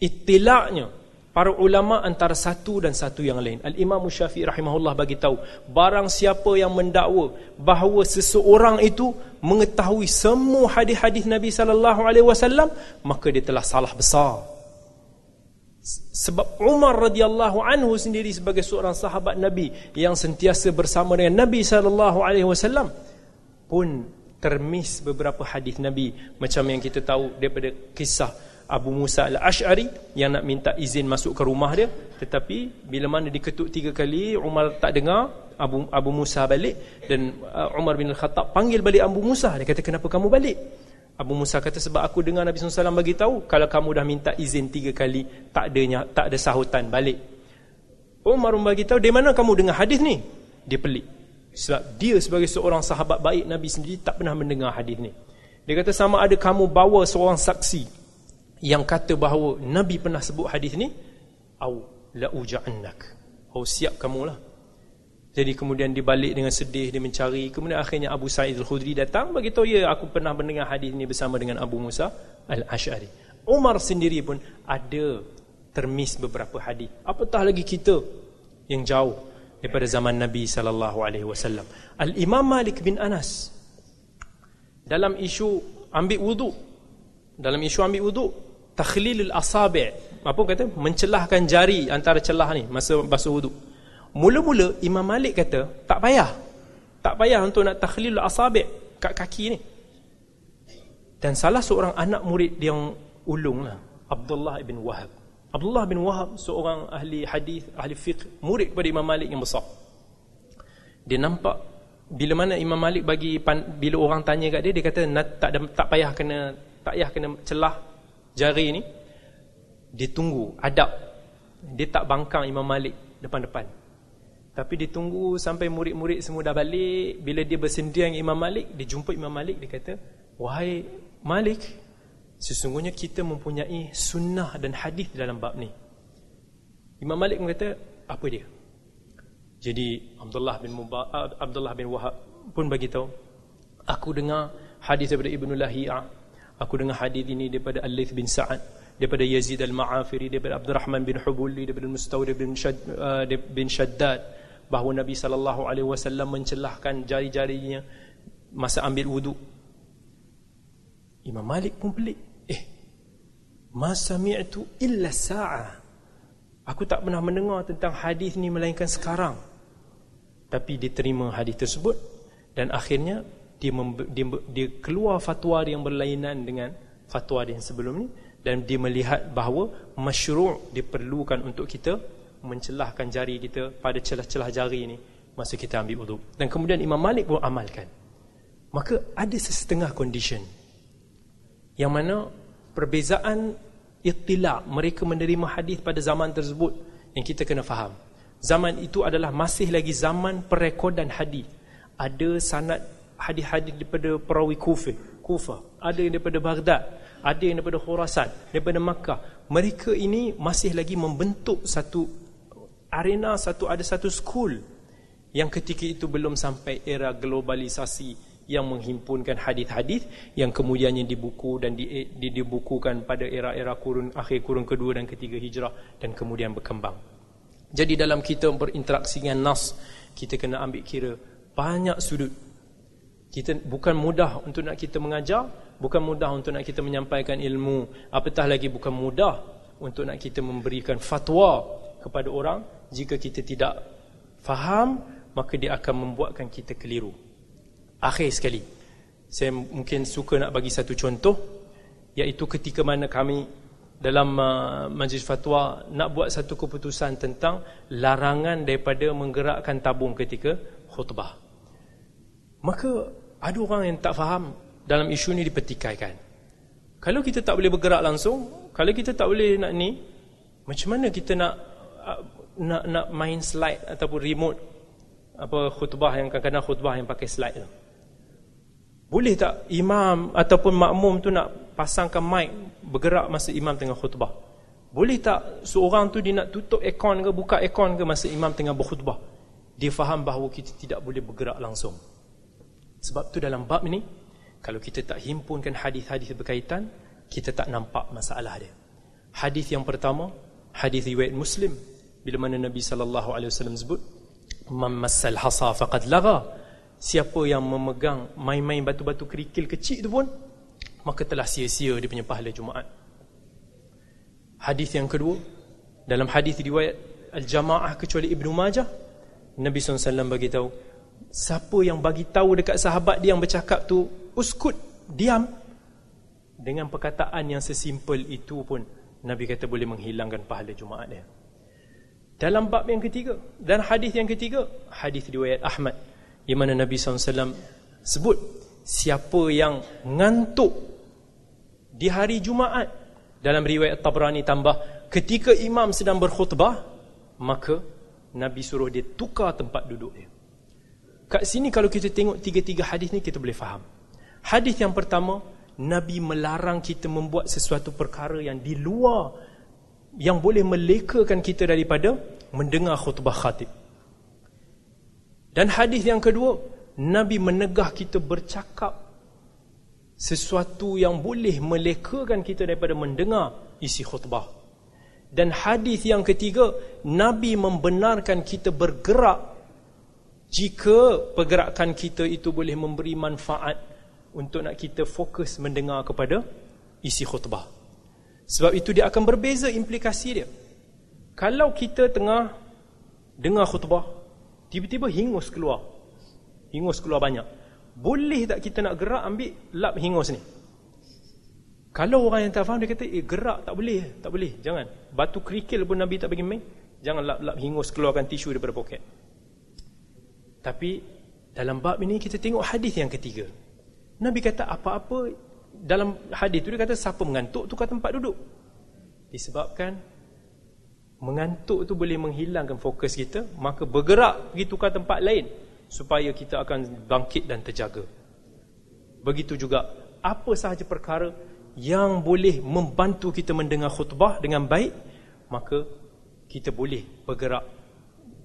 itilaknya para ulama antara satu dan satu yang lain. Al-Imam Syafi'i rahimahullah bagi tahu, barang siapa yang mendakwa bahawa seseorang itu mengetahui semua hadis-hadis Nabi sallallahu alaihi wasallam, maka dia telah salah besar. Sebab Umar radhiyallahu anhu sendiri sebagai seorang sahabat Nabi yang sentiasa bersama dengan Nabi sallallahu alaihi wasallam pun termis beberapa hadis Nabi macam yang kita tahu daripada kisah Abu Musa al-Ash'ari yang nak minta izin masuk ke rumah dia. Tetapi bila mana diketuk tiga kali Umar tak dengar Abu Abu Musa balik. Dan uh, Umar bin Al-Khattab panggil balik Abu Musa. Dia kata kenapa kamu balik? Abu Musa kata sebab aku dengar Nabi SAW bagi tahu kalau kamu dah minta izin tiga kali tak adanya tak ada sahutan balik. Umar bagi tahu di mana kamu dengar hadis ni? Dia pelik. Sebab dia sebagai seorang sahabat baik Nabi sendiri tak pernah mendengar hadis ni. Dia kata sama ada kamu bawa seorang saksi yang kata bahawa Nabi pernah sebut hadis ni au la uja'annak oh siap kamulah. Jadi kemudian dia balik dengan sedih dia mencari. Kemudian akhirnya Abu Sa'id Al-Khudri datang bagi tahu ya aku pernah mendengar hadis ni bersama dengan Abu Musa Al-Asy'ari Umar sendiri pun ada termis beberapa hadis. Apatah lagi kita yang jauh daripada zaman Nabi sallallahu alaihi wasallam? Al-Imam Malik bin Anas. Dalam isu ambil wuduk dalam isu ambil wuduk takhlilul asabi' apa kata? Mencelahkan jari antara celah ni masa basuh wuduk mula-mula Imam Malik kata tak payah. Tak payah untuk nak takhlilul asabi' kat kaki ni. Dan salah seorang anak murid yang ulung lah Abdullah bin Wahab. Abdullah bin Wahab seorang ahli hadis ahli fiqh murid kepada Imam Malik yang besar. Dia nampak bila mana Imam Malik bagi bila orang tanya kat dia dia kata tak tak payah kena tak payah kena celah jari ni dia tunggu adab. Dia tak bangkang Imam Malik depan-depan. Tapi dia tunggu sampai murid-murid semua dah balik. Bila dia bersendirian dengan Imam Malik dia jumpa Imam Malik dia kata wahai Malik sesungguhnya kita mempunyai sunnah dan hadis dalam bab ni. Imam Malik kata apa dia? Jadi Abdullah bin Muba, Abdullah bin Wahab pun bagi tahu aku dengar hadis daripada Ibnu Lahiyah Aku dengar hadis ini daripada Al-Lith bin Sa'ad, daripada Yazid Al-Ma'afiri, daripada Abdurrahman bin Hubuli, daripada Mustawrid bin, Shad, uh, bin Shaddad bahawa Nabi sallallahu alaihi wasallam mencelahkan jari-jarinya masa ambil wuduk. Imam Malik pun pelik. Eh, ma sami'tu illa sa'a. Aku tak pernah mendengar tentang hadis ni melainkan sekarang tapi dia terima hadis tersebut dan akhirnya dia, dia, dia keluar fatwa yang berlainan dengan fatwa yang sebelum ni dan dia melihat bahawa masyru' diperlukan untuk kita mencelahkan jari kita pada celah-celah jari ni masa kita ambil wuduk dan kemudian Imam Malik pun amalkan. Maka ada setengah condition yang mana perbezaan ittila mereka menerima hadis pada zaman tersebut yang kita kena faham. Zaman itu adalah masih lagi zaman perekodan hadis. Ada sanad hadis-hadis daripada perawi Kufah, Kufah, ada yang daripada Baghdad, ada yang daripada Khurasan, daripada Makkah. Mereka ini masih lagi membentuk satu arena, satu ada satu school yang ketika itu belum sampai era globalisasi yang menghimpunkan hadis-hadis yang kemudiannya dibuku dan di, di, dibukukan pada era-era kurun akhir kurun kedua dan ketiga hijrah dan kemudian berkembang. Jadi dalam kita berinteraksi dengan nas, kita kena ambil kira banyak sudut. Kita bukan mudah untuk nak kita mengajar, bukan mudah untuk nak kita menyampaikan ilmu, apatah lagi bukan mudah untuk nak kita memberikan fatwa kepada orang jika kita tidak faham, maka dia akan membuatkan kita keliru. Akhir sekali, saya mungkin suka nak bagi satu contoh iaitu ketika mana kami dalam uh, majlis fatwa nak buat satu keputusan tentang larangan daripada menggerakkan tabung ketika khutbah. Maka ada orang yang tak faham dalam isu ni dipertikaikan. Kalau kita tak boleh bergerak langsung, kalau kita tak boleh nak ni, macam mana kita nak uh, nak nak main slide ataupun remote apa khutbah yang kadang-kadang khutbah yang pakai slide tu. Boleh tak imam ataupun makmum tu nak pasangkan mic bergerak masa imam tengah khutbah? Boleh tak seorang tu dia nak tutup aircon ke buka aircon ke masa imam tengah berkhutbah? Dia faham bahawa kita tidak boleh bergerak langsung. Sebab tu dalam bab ini kalau kita tak himpunkan hadis-hadis berkaitan, kita tak nampak masalah dia. Hadis yang pertama, hadis riwayat Muslim bila mana Nabi sallallahu alaihi wasallam sebut, "Man massal hasa faqad lagha." siapa yang memegang main-main batu-batu kerikil kecil tu pun maka telah sia-sia dia punya pahala Jumaat. Hadis yang kedua dalam hadis riwayat Al-Jamaah kecuali Ibnu Majah Nabi SAW bagi tahu siapa yang bagi tahu dekat sahabat dia yang bercakap tu uskut diam dengan perkataan yang sesimpel itu pun Nabi kata boleh menghilangkan pahala Jumaat dia. Dalam bab yang ketiga dan hadis yang ketiga hadis riwayat Ahmad di mana Nabi SAW sebut siapa yang ngantuk di hari Jumaat dalam riwayat Tabrani tambah ketika imam sedang berkhutbah maka Nabi suruh dia tukar tempat duduk dia kat sini kalau kita tengok tiga-tiga hadis ni kita boleh faham hadis yang pertama Nabi melarang kita membuat sesuatu perkara yang di luar yang boleh melekakan kita daripada mendengar khutbah khatib dan hadis yang kedua, Nabi menegah kita bercakap sesuatu yang boleh melekakan kita daripada mendengar isi khutbah. Dan hadis yang ketiga, Nabi membenarkan kita bergerak jika pergerakan kita itu boleh memberi manfaat untuk nak kita fokus mendengar kepada isi khutbah. Sebab itu dia akan berbeza implikasi dia. Kalau kita tengah dengar khutbah, Tiba-tiba hingus keluar. Hingus keluar banyak. Boleh tak kita nak gerak ambil lap hingus ni? Kalau orang yang tak faham dia kata, eh gerak tak boleh. Tak boleh, jangan. Batu kerikil pun Nabi tak bagi main. Jangan lap-lap hingus keluarkan tisu daripada poket. Tapi dalam bab ini kita tengok hadis yang ketiga. Nabi kata apa-apa dalam hadis tu dia kata siapa mengantuk tukar tempat duduk. Disebabkan mengantuk tu boleh menghilangkan fokus kita maka bergerak pergi tukar tempat lain supaya kita akan bangkit dan terjaga begitu juga apa sahaja perkara yang boleh membantu kita mendengar khutbah dengan baik maka kita boleh bergerak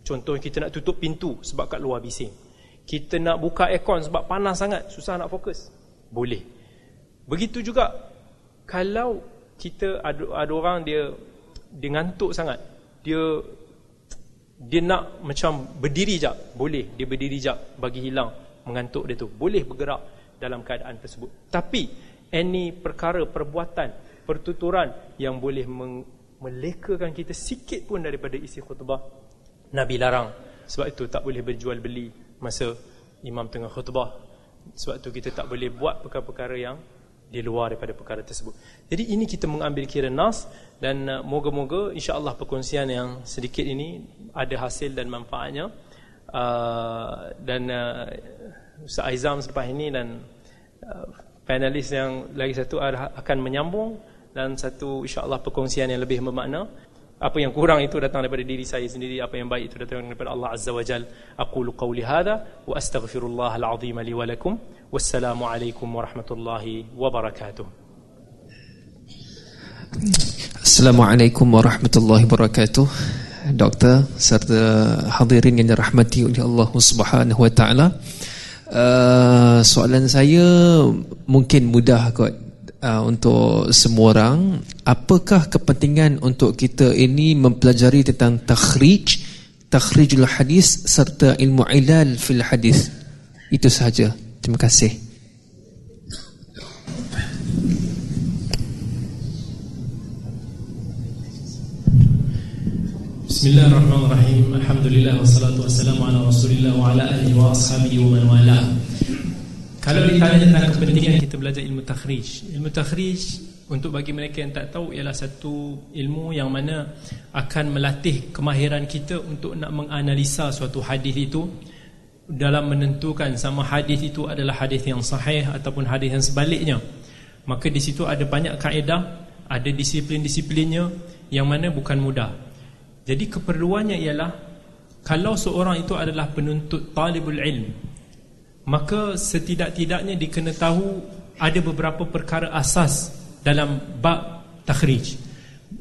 contohnya kita nak tutup pintu sebab kat luar bising. Kita nak buka aircon sebab panas sangat susah nak fokus. Boleh. Begitu juga kalau kita ada, ada orang dia dia ngantuk sangat dia dia nak macam berdiri jap boleh. Dia berdiri jap bagi hilang mengantuk dia tu. Boleh bergerak dalam keadaan tersebut. Tapi any perkara perbuatan pertuturan yang boleh melekakan kita sikit pun daripada isi khutbah Nabi larang sebab itu tak boleh berjual beli masa imam tengah khutbah sebab itu kita tak boleh buat perkara-perkara yang di luar daripada perkara tersebut. Jadi ini kita mengambil kira nas dan uh, moga-moga insya-Allah perkongsian yang sedikit ini ada hasil dan manfaatnya. Uh, dan uh, Ustaz Aizam selepas ini dan uh, panelis yang lagi satu akan menyambung dan satu insya-Allah perkongsian yang lebih bermakna apa yang kurang itu datang daripada diri saya sendiri apa yang baik itu datang daripada Allah azza wajal aqulu qawli hadha wa astaghfirullah alazim li wa lakum. Wassalamu alaikum warahmatullahi wabarakatuh Assalamualaikum warahmatullahi wabarakatuh Doktor serta hadirin yang dirahmati oleh Allah Subhanahu wa taala. Uh, soalan saya mungkin mudah kot uh, untuk semua orang apakah kepentingan untuk kita ini mempelajari tentang takhrij takhrijul hadis serta ilmu ilal fil hadis? Itu sahaja. Terima kasih. Bismillahirrahmanirrahim. Alhamdulillah Wassalatu wassalamu ala rasulillah Wa ala alihi wa ashabihi wa man wala kalau ditanya tentang kepentingan. kita belajar ilmu takhrij. Ilmu takhrij untuk bagi mereka yang tak tahu Ialah satu ilmu yang mana Akan melatih kemahiran kita Untuk nak menganalisa suatu hadis itu Dalam menentukan sama hadis itu adalah hadis yang sahih Ataupun hadis yang sebaliknya. Maka di situ ada banyak kaedah Ada disiplin-disiplinnya Yang mana bukan mudah. Jadi keperluannya ialah Kalau seorang itu adalah penuntut talibul ilm maka setidak-tidaknya dikena tahu ada beberapa perkara asas dalam bab takhrij.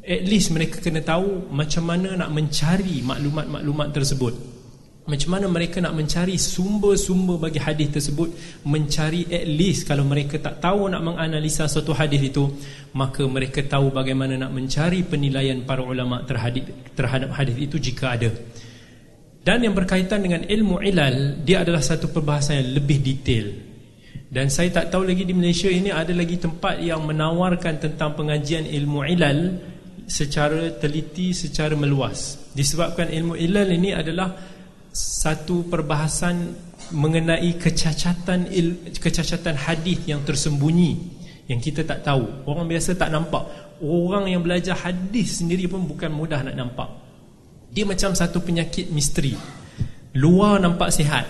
At least mereka kena tahu macam mana nak mencari maklumat-maklumat tersebut. Macam mana mereka nak mencari sumber-sumber bagi hadis tersebut mencari at least kalau mereka tak tahu nak menganalisa suatu hadis itu maka mereka tahu bagaimana nak mencari penilaian para ulama terhadap terhadap hadis itu jika ada dan yang berkaitan dengan ilmu ilal Dia adalah satu perbahasan yang lebih detail. Dan saya tak tahu lagi di Malaysia ini Ada lagi tempat yang menawarkan tentang pengajian ilmu ilal Secara teliti, secara meluas. Disebabkan ilmu ilal ini adalah Satu perbahasan mengenai kecacatan il, kecacatan hadis yang tersembunyi Yang kita tak tahu. Orang biasa tak nampak. Orang yang belajar hadis sendiri pun bukan mudah nak nampak dia macam satu penyakit misteri. Luar nampak sihat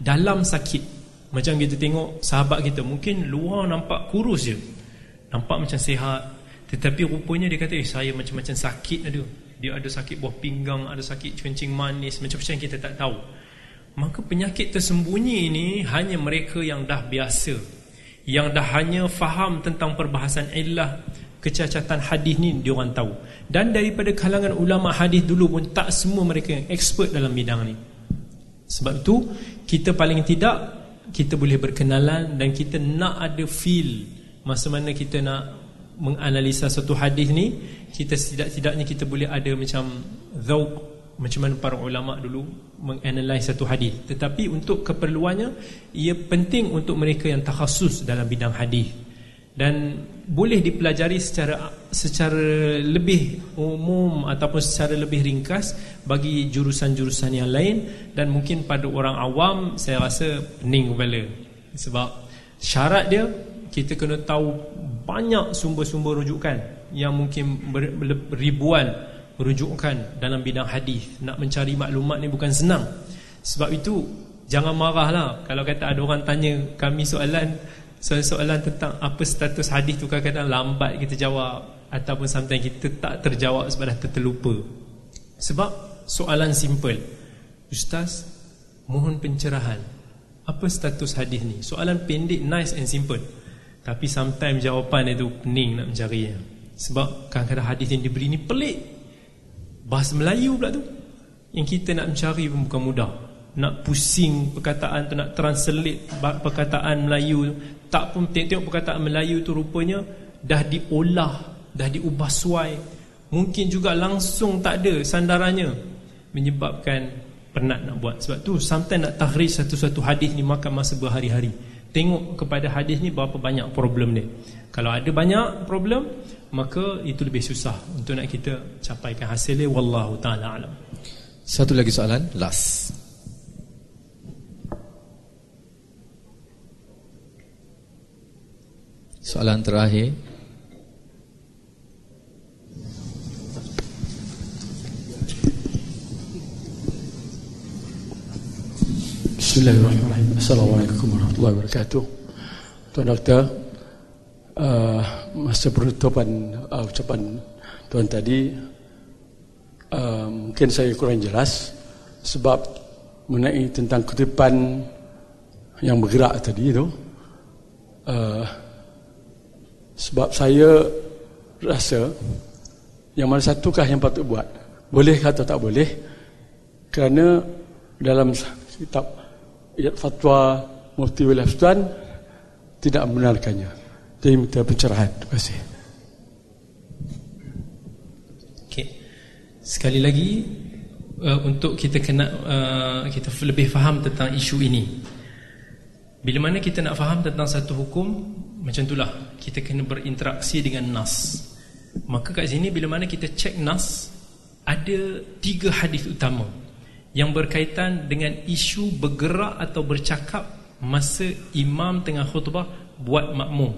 Dalam sakit. Macam kita tengok sahabat kita Mungkin luar nampak kurus je. Nampak macam sihat. Tetapi rupanya dia kata eh, Saya macam-macam sakit ada Dia ada sakit buah pinggang Ada sakit kencing manis Macam-macam kita tak tahu. Maka penyakit tersembunyi ini Hanya mereka yang dah biasa. Yang dah hanya faham tentang perbahasan illah Kecacatan hadis ni dia orang tahu. Dan daripada kalangan ulama hadis dulu pun tak semua mereka yang expert dalam bidang ni. Sebab itu kita paling tidak kita boleh berkenalan dan kita nak ada feel masa mana kita nak menganalisa satu hadis ni kita setidak-tidaknya kita boleh ada macam zauq macam mana para ulama dulu menganalisis satu hadis. Tetapi untuk keperluannya ia penting untuk mereka yang takhasus dalam bidang hadis. Dan boleh dipelajari secara secara lebih umum ataupun secara lebih ringkas bagi jurusan-jurusan yang lain dan mungkin pada orang awam saya rasa pening kepala. Sebab syarat dia kita kena tahu banyak sumber-sumber rujukan yang mungkin ribuan rujukan dalam bidang hadis. Nak mencari maklumat ni bukan senang. Sebab itu jangan marahlah kalau kata ada orang tanya kami soalan soalan-soalan tentang apa status hadis tu kadang-kadang lambat kita jawab ataupun sometimes kita tak terjawab sebab dah terlupa. Sebab soalan simple. Ustaz mohon pencerahan. Apa status hadis ni? Soalan pendek nice and simple. Tapi sometimes jawapan itu pening nak mencari sebab kadang-kadang hadis yang diberi ni pelik. Bahasa Melayu pula tu. Yang kita nak mencari pun bukan mudah. Nak pusing perkataan tu nak translate perkataan Melayu tak pun tengok-tengok perkataan Melayu tu rupanya dah diolah dah diubah suai. Mungkin juga langsung tak ada sandarannya menyebabkan penat nak buat. Sebab tu sometimes nak tahrij satu-satu hadis ni makan masa berhari-hari. Tengok kepada hadis ni berapa banyak problem dia. Kalau ada banyak problem maka itu lebih susah untuk nak kita capaikan hasil dia. Wallahu taala alam. Satu lagi soalan last soalan terakhir. Bismillahirrahmanirrahim. Assalamualaikum warahmatullahi wabarakatuh. Tuan Doktor uh, Masa penutupan uh, ucapan Tuan tadi uh, Mungkin saya kurang jelas Sebab Mengenai tentang kutipan Yang bergerak tadi itu uh, Sebab saya Rasa Yang mana satukah yang patut buat Boleh atau tak boleh Kerana Dalam kitab fatwa Mufti Sultan tidak membenarkannya. Jadi minta pencerahan. Terima kasih. Okay. Sekali lagi uh, untuk kita kena uh, kita lebih faham tentang isu ini. Bila mana kita nak faham tentang satu hukum macam itulah kita kena berinteraksi dengan nas. Maka kat sini bila mana kita cek nas ada tiga hadis utama yang berkaitan dengan isu bergerak atau bercakap masa imam tengah khutbah buat makmum.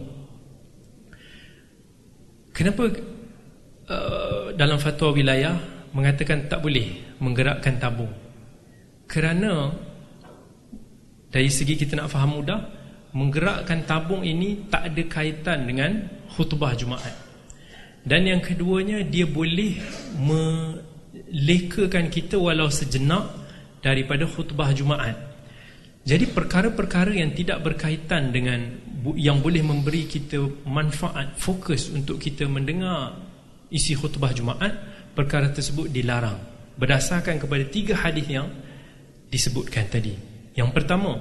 Kenapa uh, dalam fatwa wilayah mengatakan tak boleh menggerakkan tabung? Kerana dari segi kita nak faham mudah, menggerakkan tabung ini tak ada kaitan dengan khutbah Jumaat. Dan yang keduanya dia boleh lekakan kita walau sejenak daripada khutbah Jumaat. Jadi perkara-perkara yang tidak berkaitan dengan yang boleh memberi kita manfaat, fokus untuk kita mendengar isi khutbah Jumaat, perkara tersebut dilarang berdasarkan kepada tiga hadis yang disebutkan tadi. Yang pertama,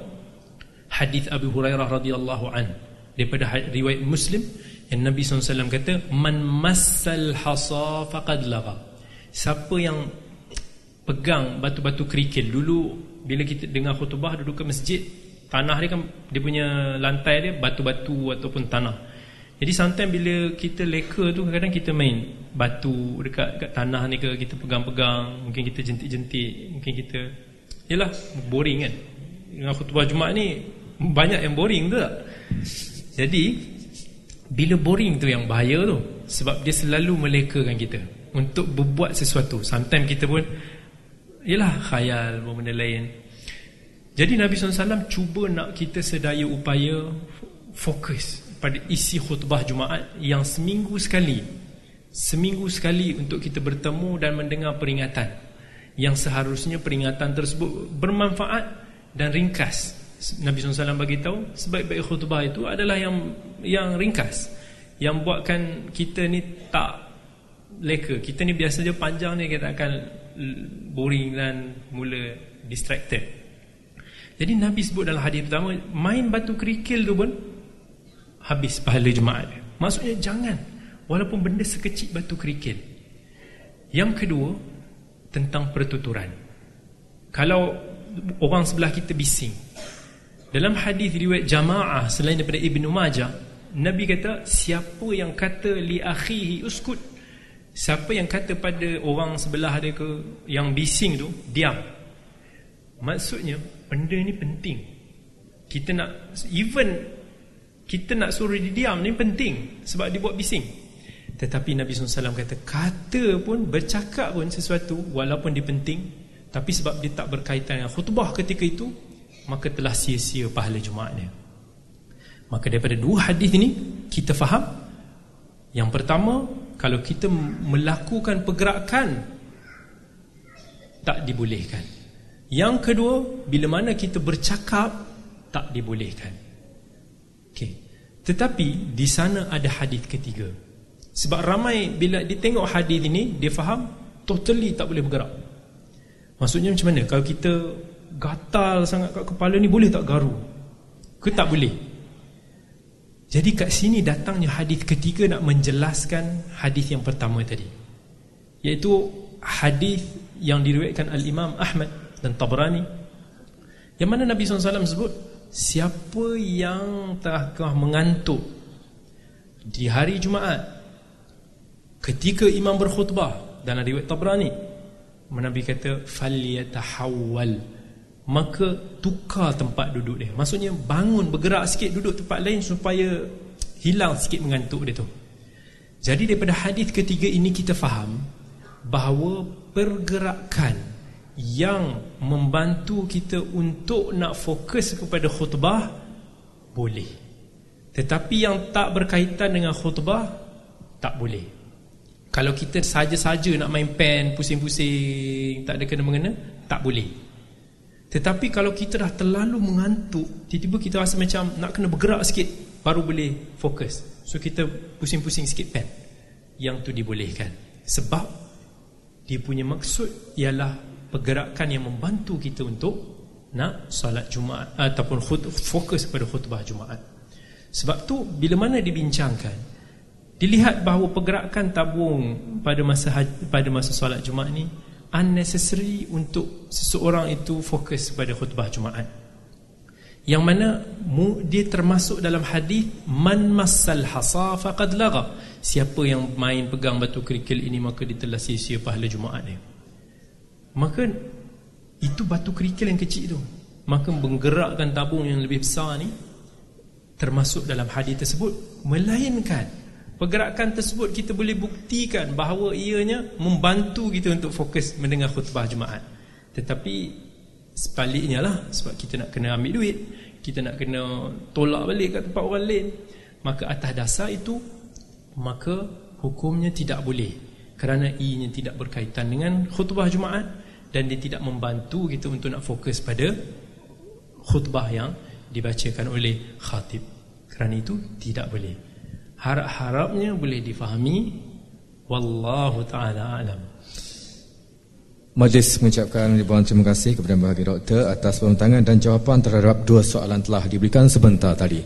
hadis Abu Hurairah radhiyallahu an. Daripada riwayat Muslim yang Nabi SAW kata man massal hasa faqad lagha. Siapa yang pegang batu-batu kerikil dulu bila kita dengar khutbah duduk ke masjid tanah dia kan dia punya lantai dia batu-batu ataupun tanah. Jadi sometimes bila kita leka tu kadang-kadang kita main batu dekat dekat tanah ni ke kita pegang-pegang mungkin kita jentik-jentik mungkin kita yalah boring kan. Dengan khutbah Jumaat ni banyak yang boring tak? Jadi bila boring tu yang bahaya tu sebab dia selalu melekakan kita untuk berbuat sesuatu. Sometimes kita pun ialah khayal benda lain. Jadi Nabi SAW cuba nak kita sedaya upaya fokus pada isi khutbah Jumaat yang seminggu sekali. Seminggu sekali untuk kita bertemu dan mendengar peringatan. Yang seharusnya peringatan tersebut bermanfaat dan ringkas Nabi SAW bagi tahu sebaik-baik khutbah itu adalah yang yang ringkas. Yang buatkan kita ni tak leka. Kita ni biasa je panjang ni kita akan boring dan mula distracted. Jadi Nabi sebut dalam hadis pertama main batu kerikil tu pun habis pahala jemaat maksudnya jangan walaupun benda sekecil batu kerikil. Yang kedua tentang pertuturan. Kalau orang sebelah kita bising dalam hadis riwayat jamaah selain daripada Ibnu Majah Nabi kata siapa yang kata li akhihi uskut? Siapa yang kata pada orang sebelah dia ke Yang bising tu Diam. Maksudnya Benda ni penting. Kita nak Even Kita nak suruh dia diam ni penting Sebab dia buat bising. Tetapi Nabi SAW kata Kata pun Bercakap pun sesuatu Walaupun dia penting Tapi sebab dia tak berkaitan dengan khutbah ketika itu Maka telah sia-sia pahala Jumaat dia. Maka daripada dua hadis ini Kita faham. Yang pertama kalau kita melakukan pergerakan tak dibolehkan. Yang kedua bila mana kita bercakap tak dibolehkan. Okey. Tetapi di sana ada hadis ketiga. Sebab ramai bila dia tengok hadis ini dia faham totally tak boleh bergerak. Maksudnya macam mana? Kalau kita gatal sangat kat kepala ni boleh tak garu ke tak boleh jadi kat sini datangnya hadis ketiga nak menjelaskan hadis yang pertama tadi. Iaitu hadis yang diriwayatkan al-Imam Ahmad dan Tabrani. Yang mana Nabi SAW sebut siapa yang tengah mengantuk di hari Jumaat ketika imam berkhutbah dalam riwayat Tabrani Nabi kata falyatahawwal maka tukar tempat duduk dia. Maksudnya bangun bergerak sikit duduk tempat lain supaya hilang sikit mengantuk dia tu. Jadi daripada hadis ketiga ini kita faham bahawa pergerakan yang membantu kita untuk nak fokus kepada khutbah boleh. Tetapi yang tak berkaitan dengan khutbah tak boleh. Kalau kita saja-saja nak main pen pusing-pusing tak ada kena-mengena tak boleh tetapi kalau kita dah terlalu mengantuk tiba-tiba kita rasa macam nak kena bergerak sikit baru boleh fokus so kita pusing-pusing sikit pen yang tu dibolehkan sebab dia punya maksud ialah pergerakan yang membantu kita untuk nak solat Jumaat ataupun fokus pada khutbah Jumaat. Sebab tu bila mana dibincangkan dilihat bahawa pergerakan tabung pada masa pada masa solat Jumaat ni unnecessary untuk seseorang itu fokus pada khutbah Jumaat. Yang mana dia termasuk dalam hadis man massal hasa faqad laga. Siapa yang main pegang batu kerikil ini maka dia telah sia-sia pahala Jumaat dia. Maka itu batu kerikil yang kecil itu Maka menggerakkan tabung yang lebih besar ni Termasuk dalam hadis tersebut Melainkan Pergerakan tersebut kita boleh buktikan Bahawa ianya membantu kita untuk fokus Mendengar khutbah Jumaat. Tetapi Sebaliknya lah Sebab kita nak kena ambil duit Kita nak kena tolak balik kat tempat orang lain Maka atas dasar itu Maka hukumnya tidak boleh. Kerana ianya tidak berkaitan dengan khutbah Jumaat dan dia tidak membantu kita untuk nak fokus pada khutbah yang dibacakan oleh khatib. Kerana itu tidak boleh harap-harapnya boleh difahami wallahu taala alam Majlis mengucapkan ribuan terima kasih kepada Bahagia Doktor atas pembentangan dan jawapan terhadap dua soalan telah diberikan sebentar tadi.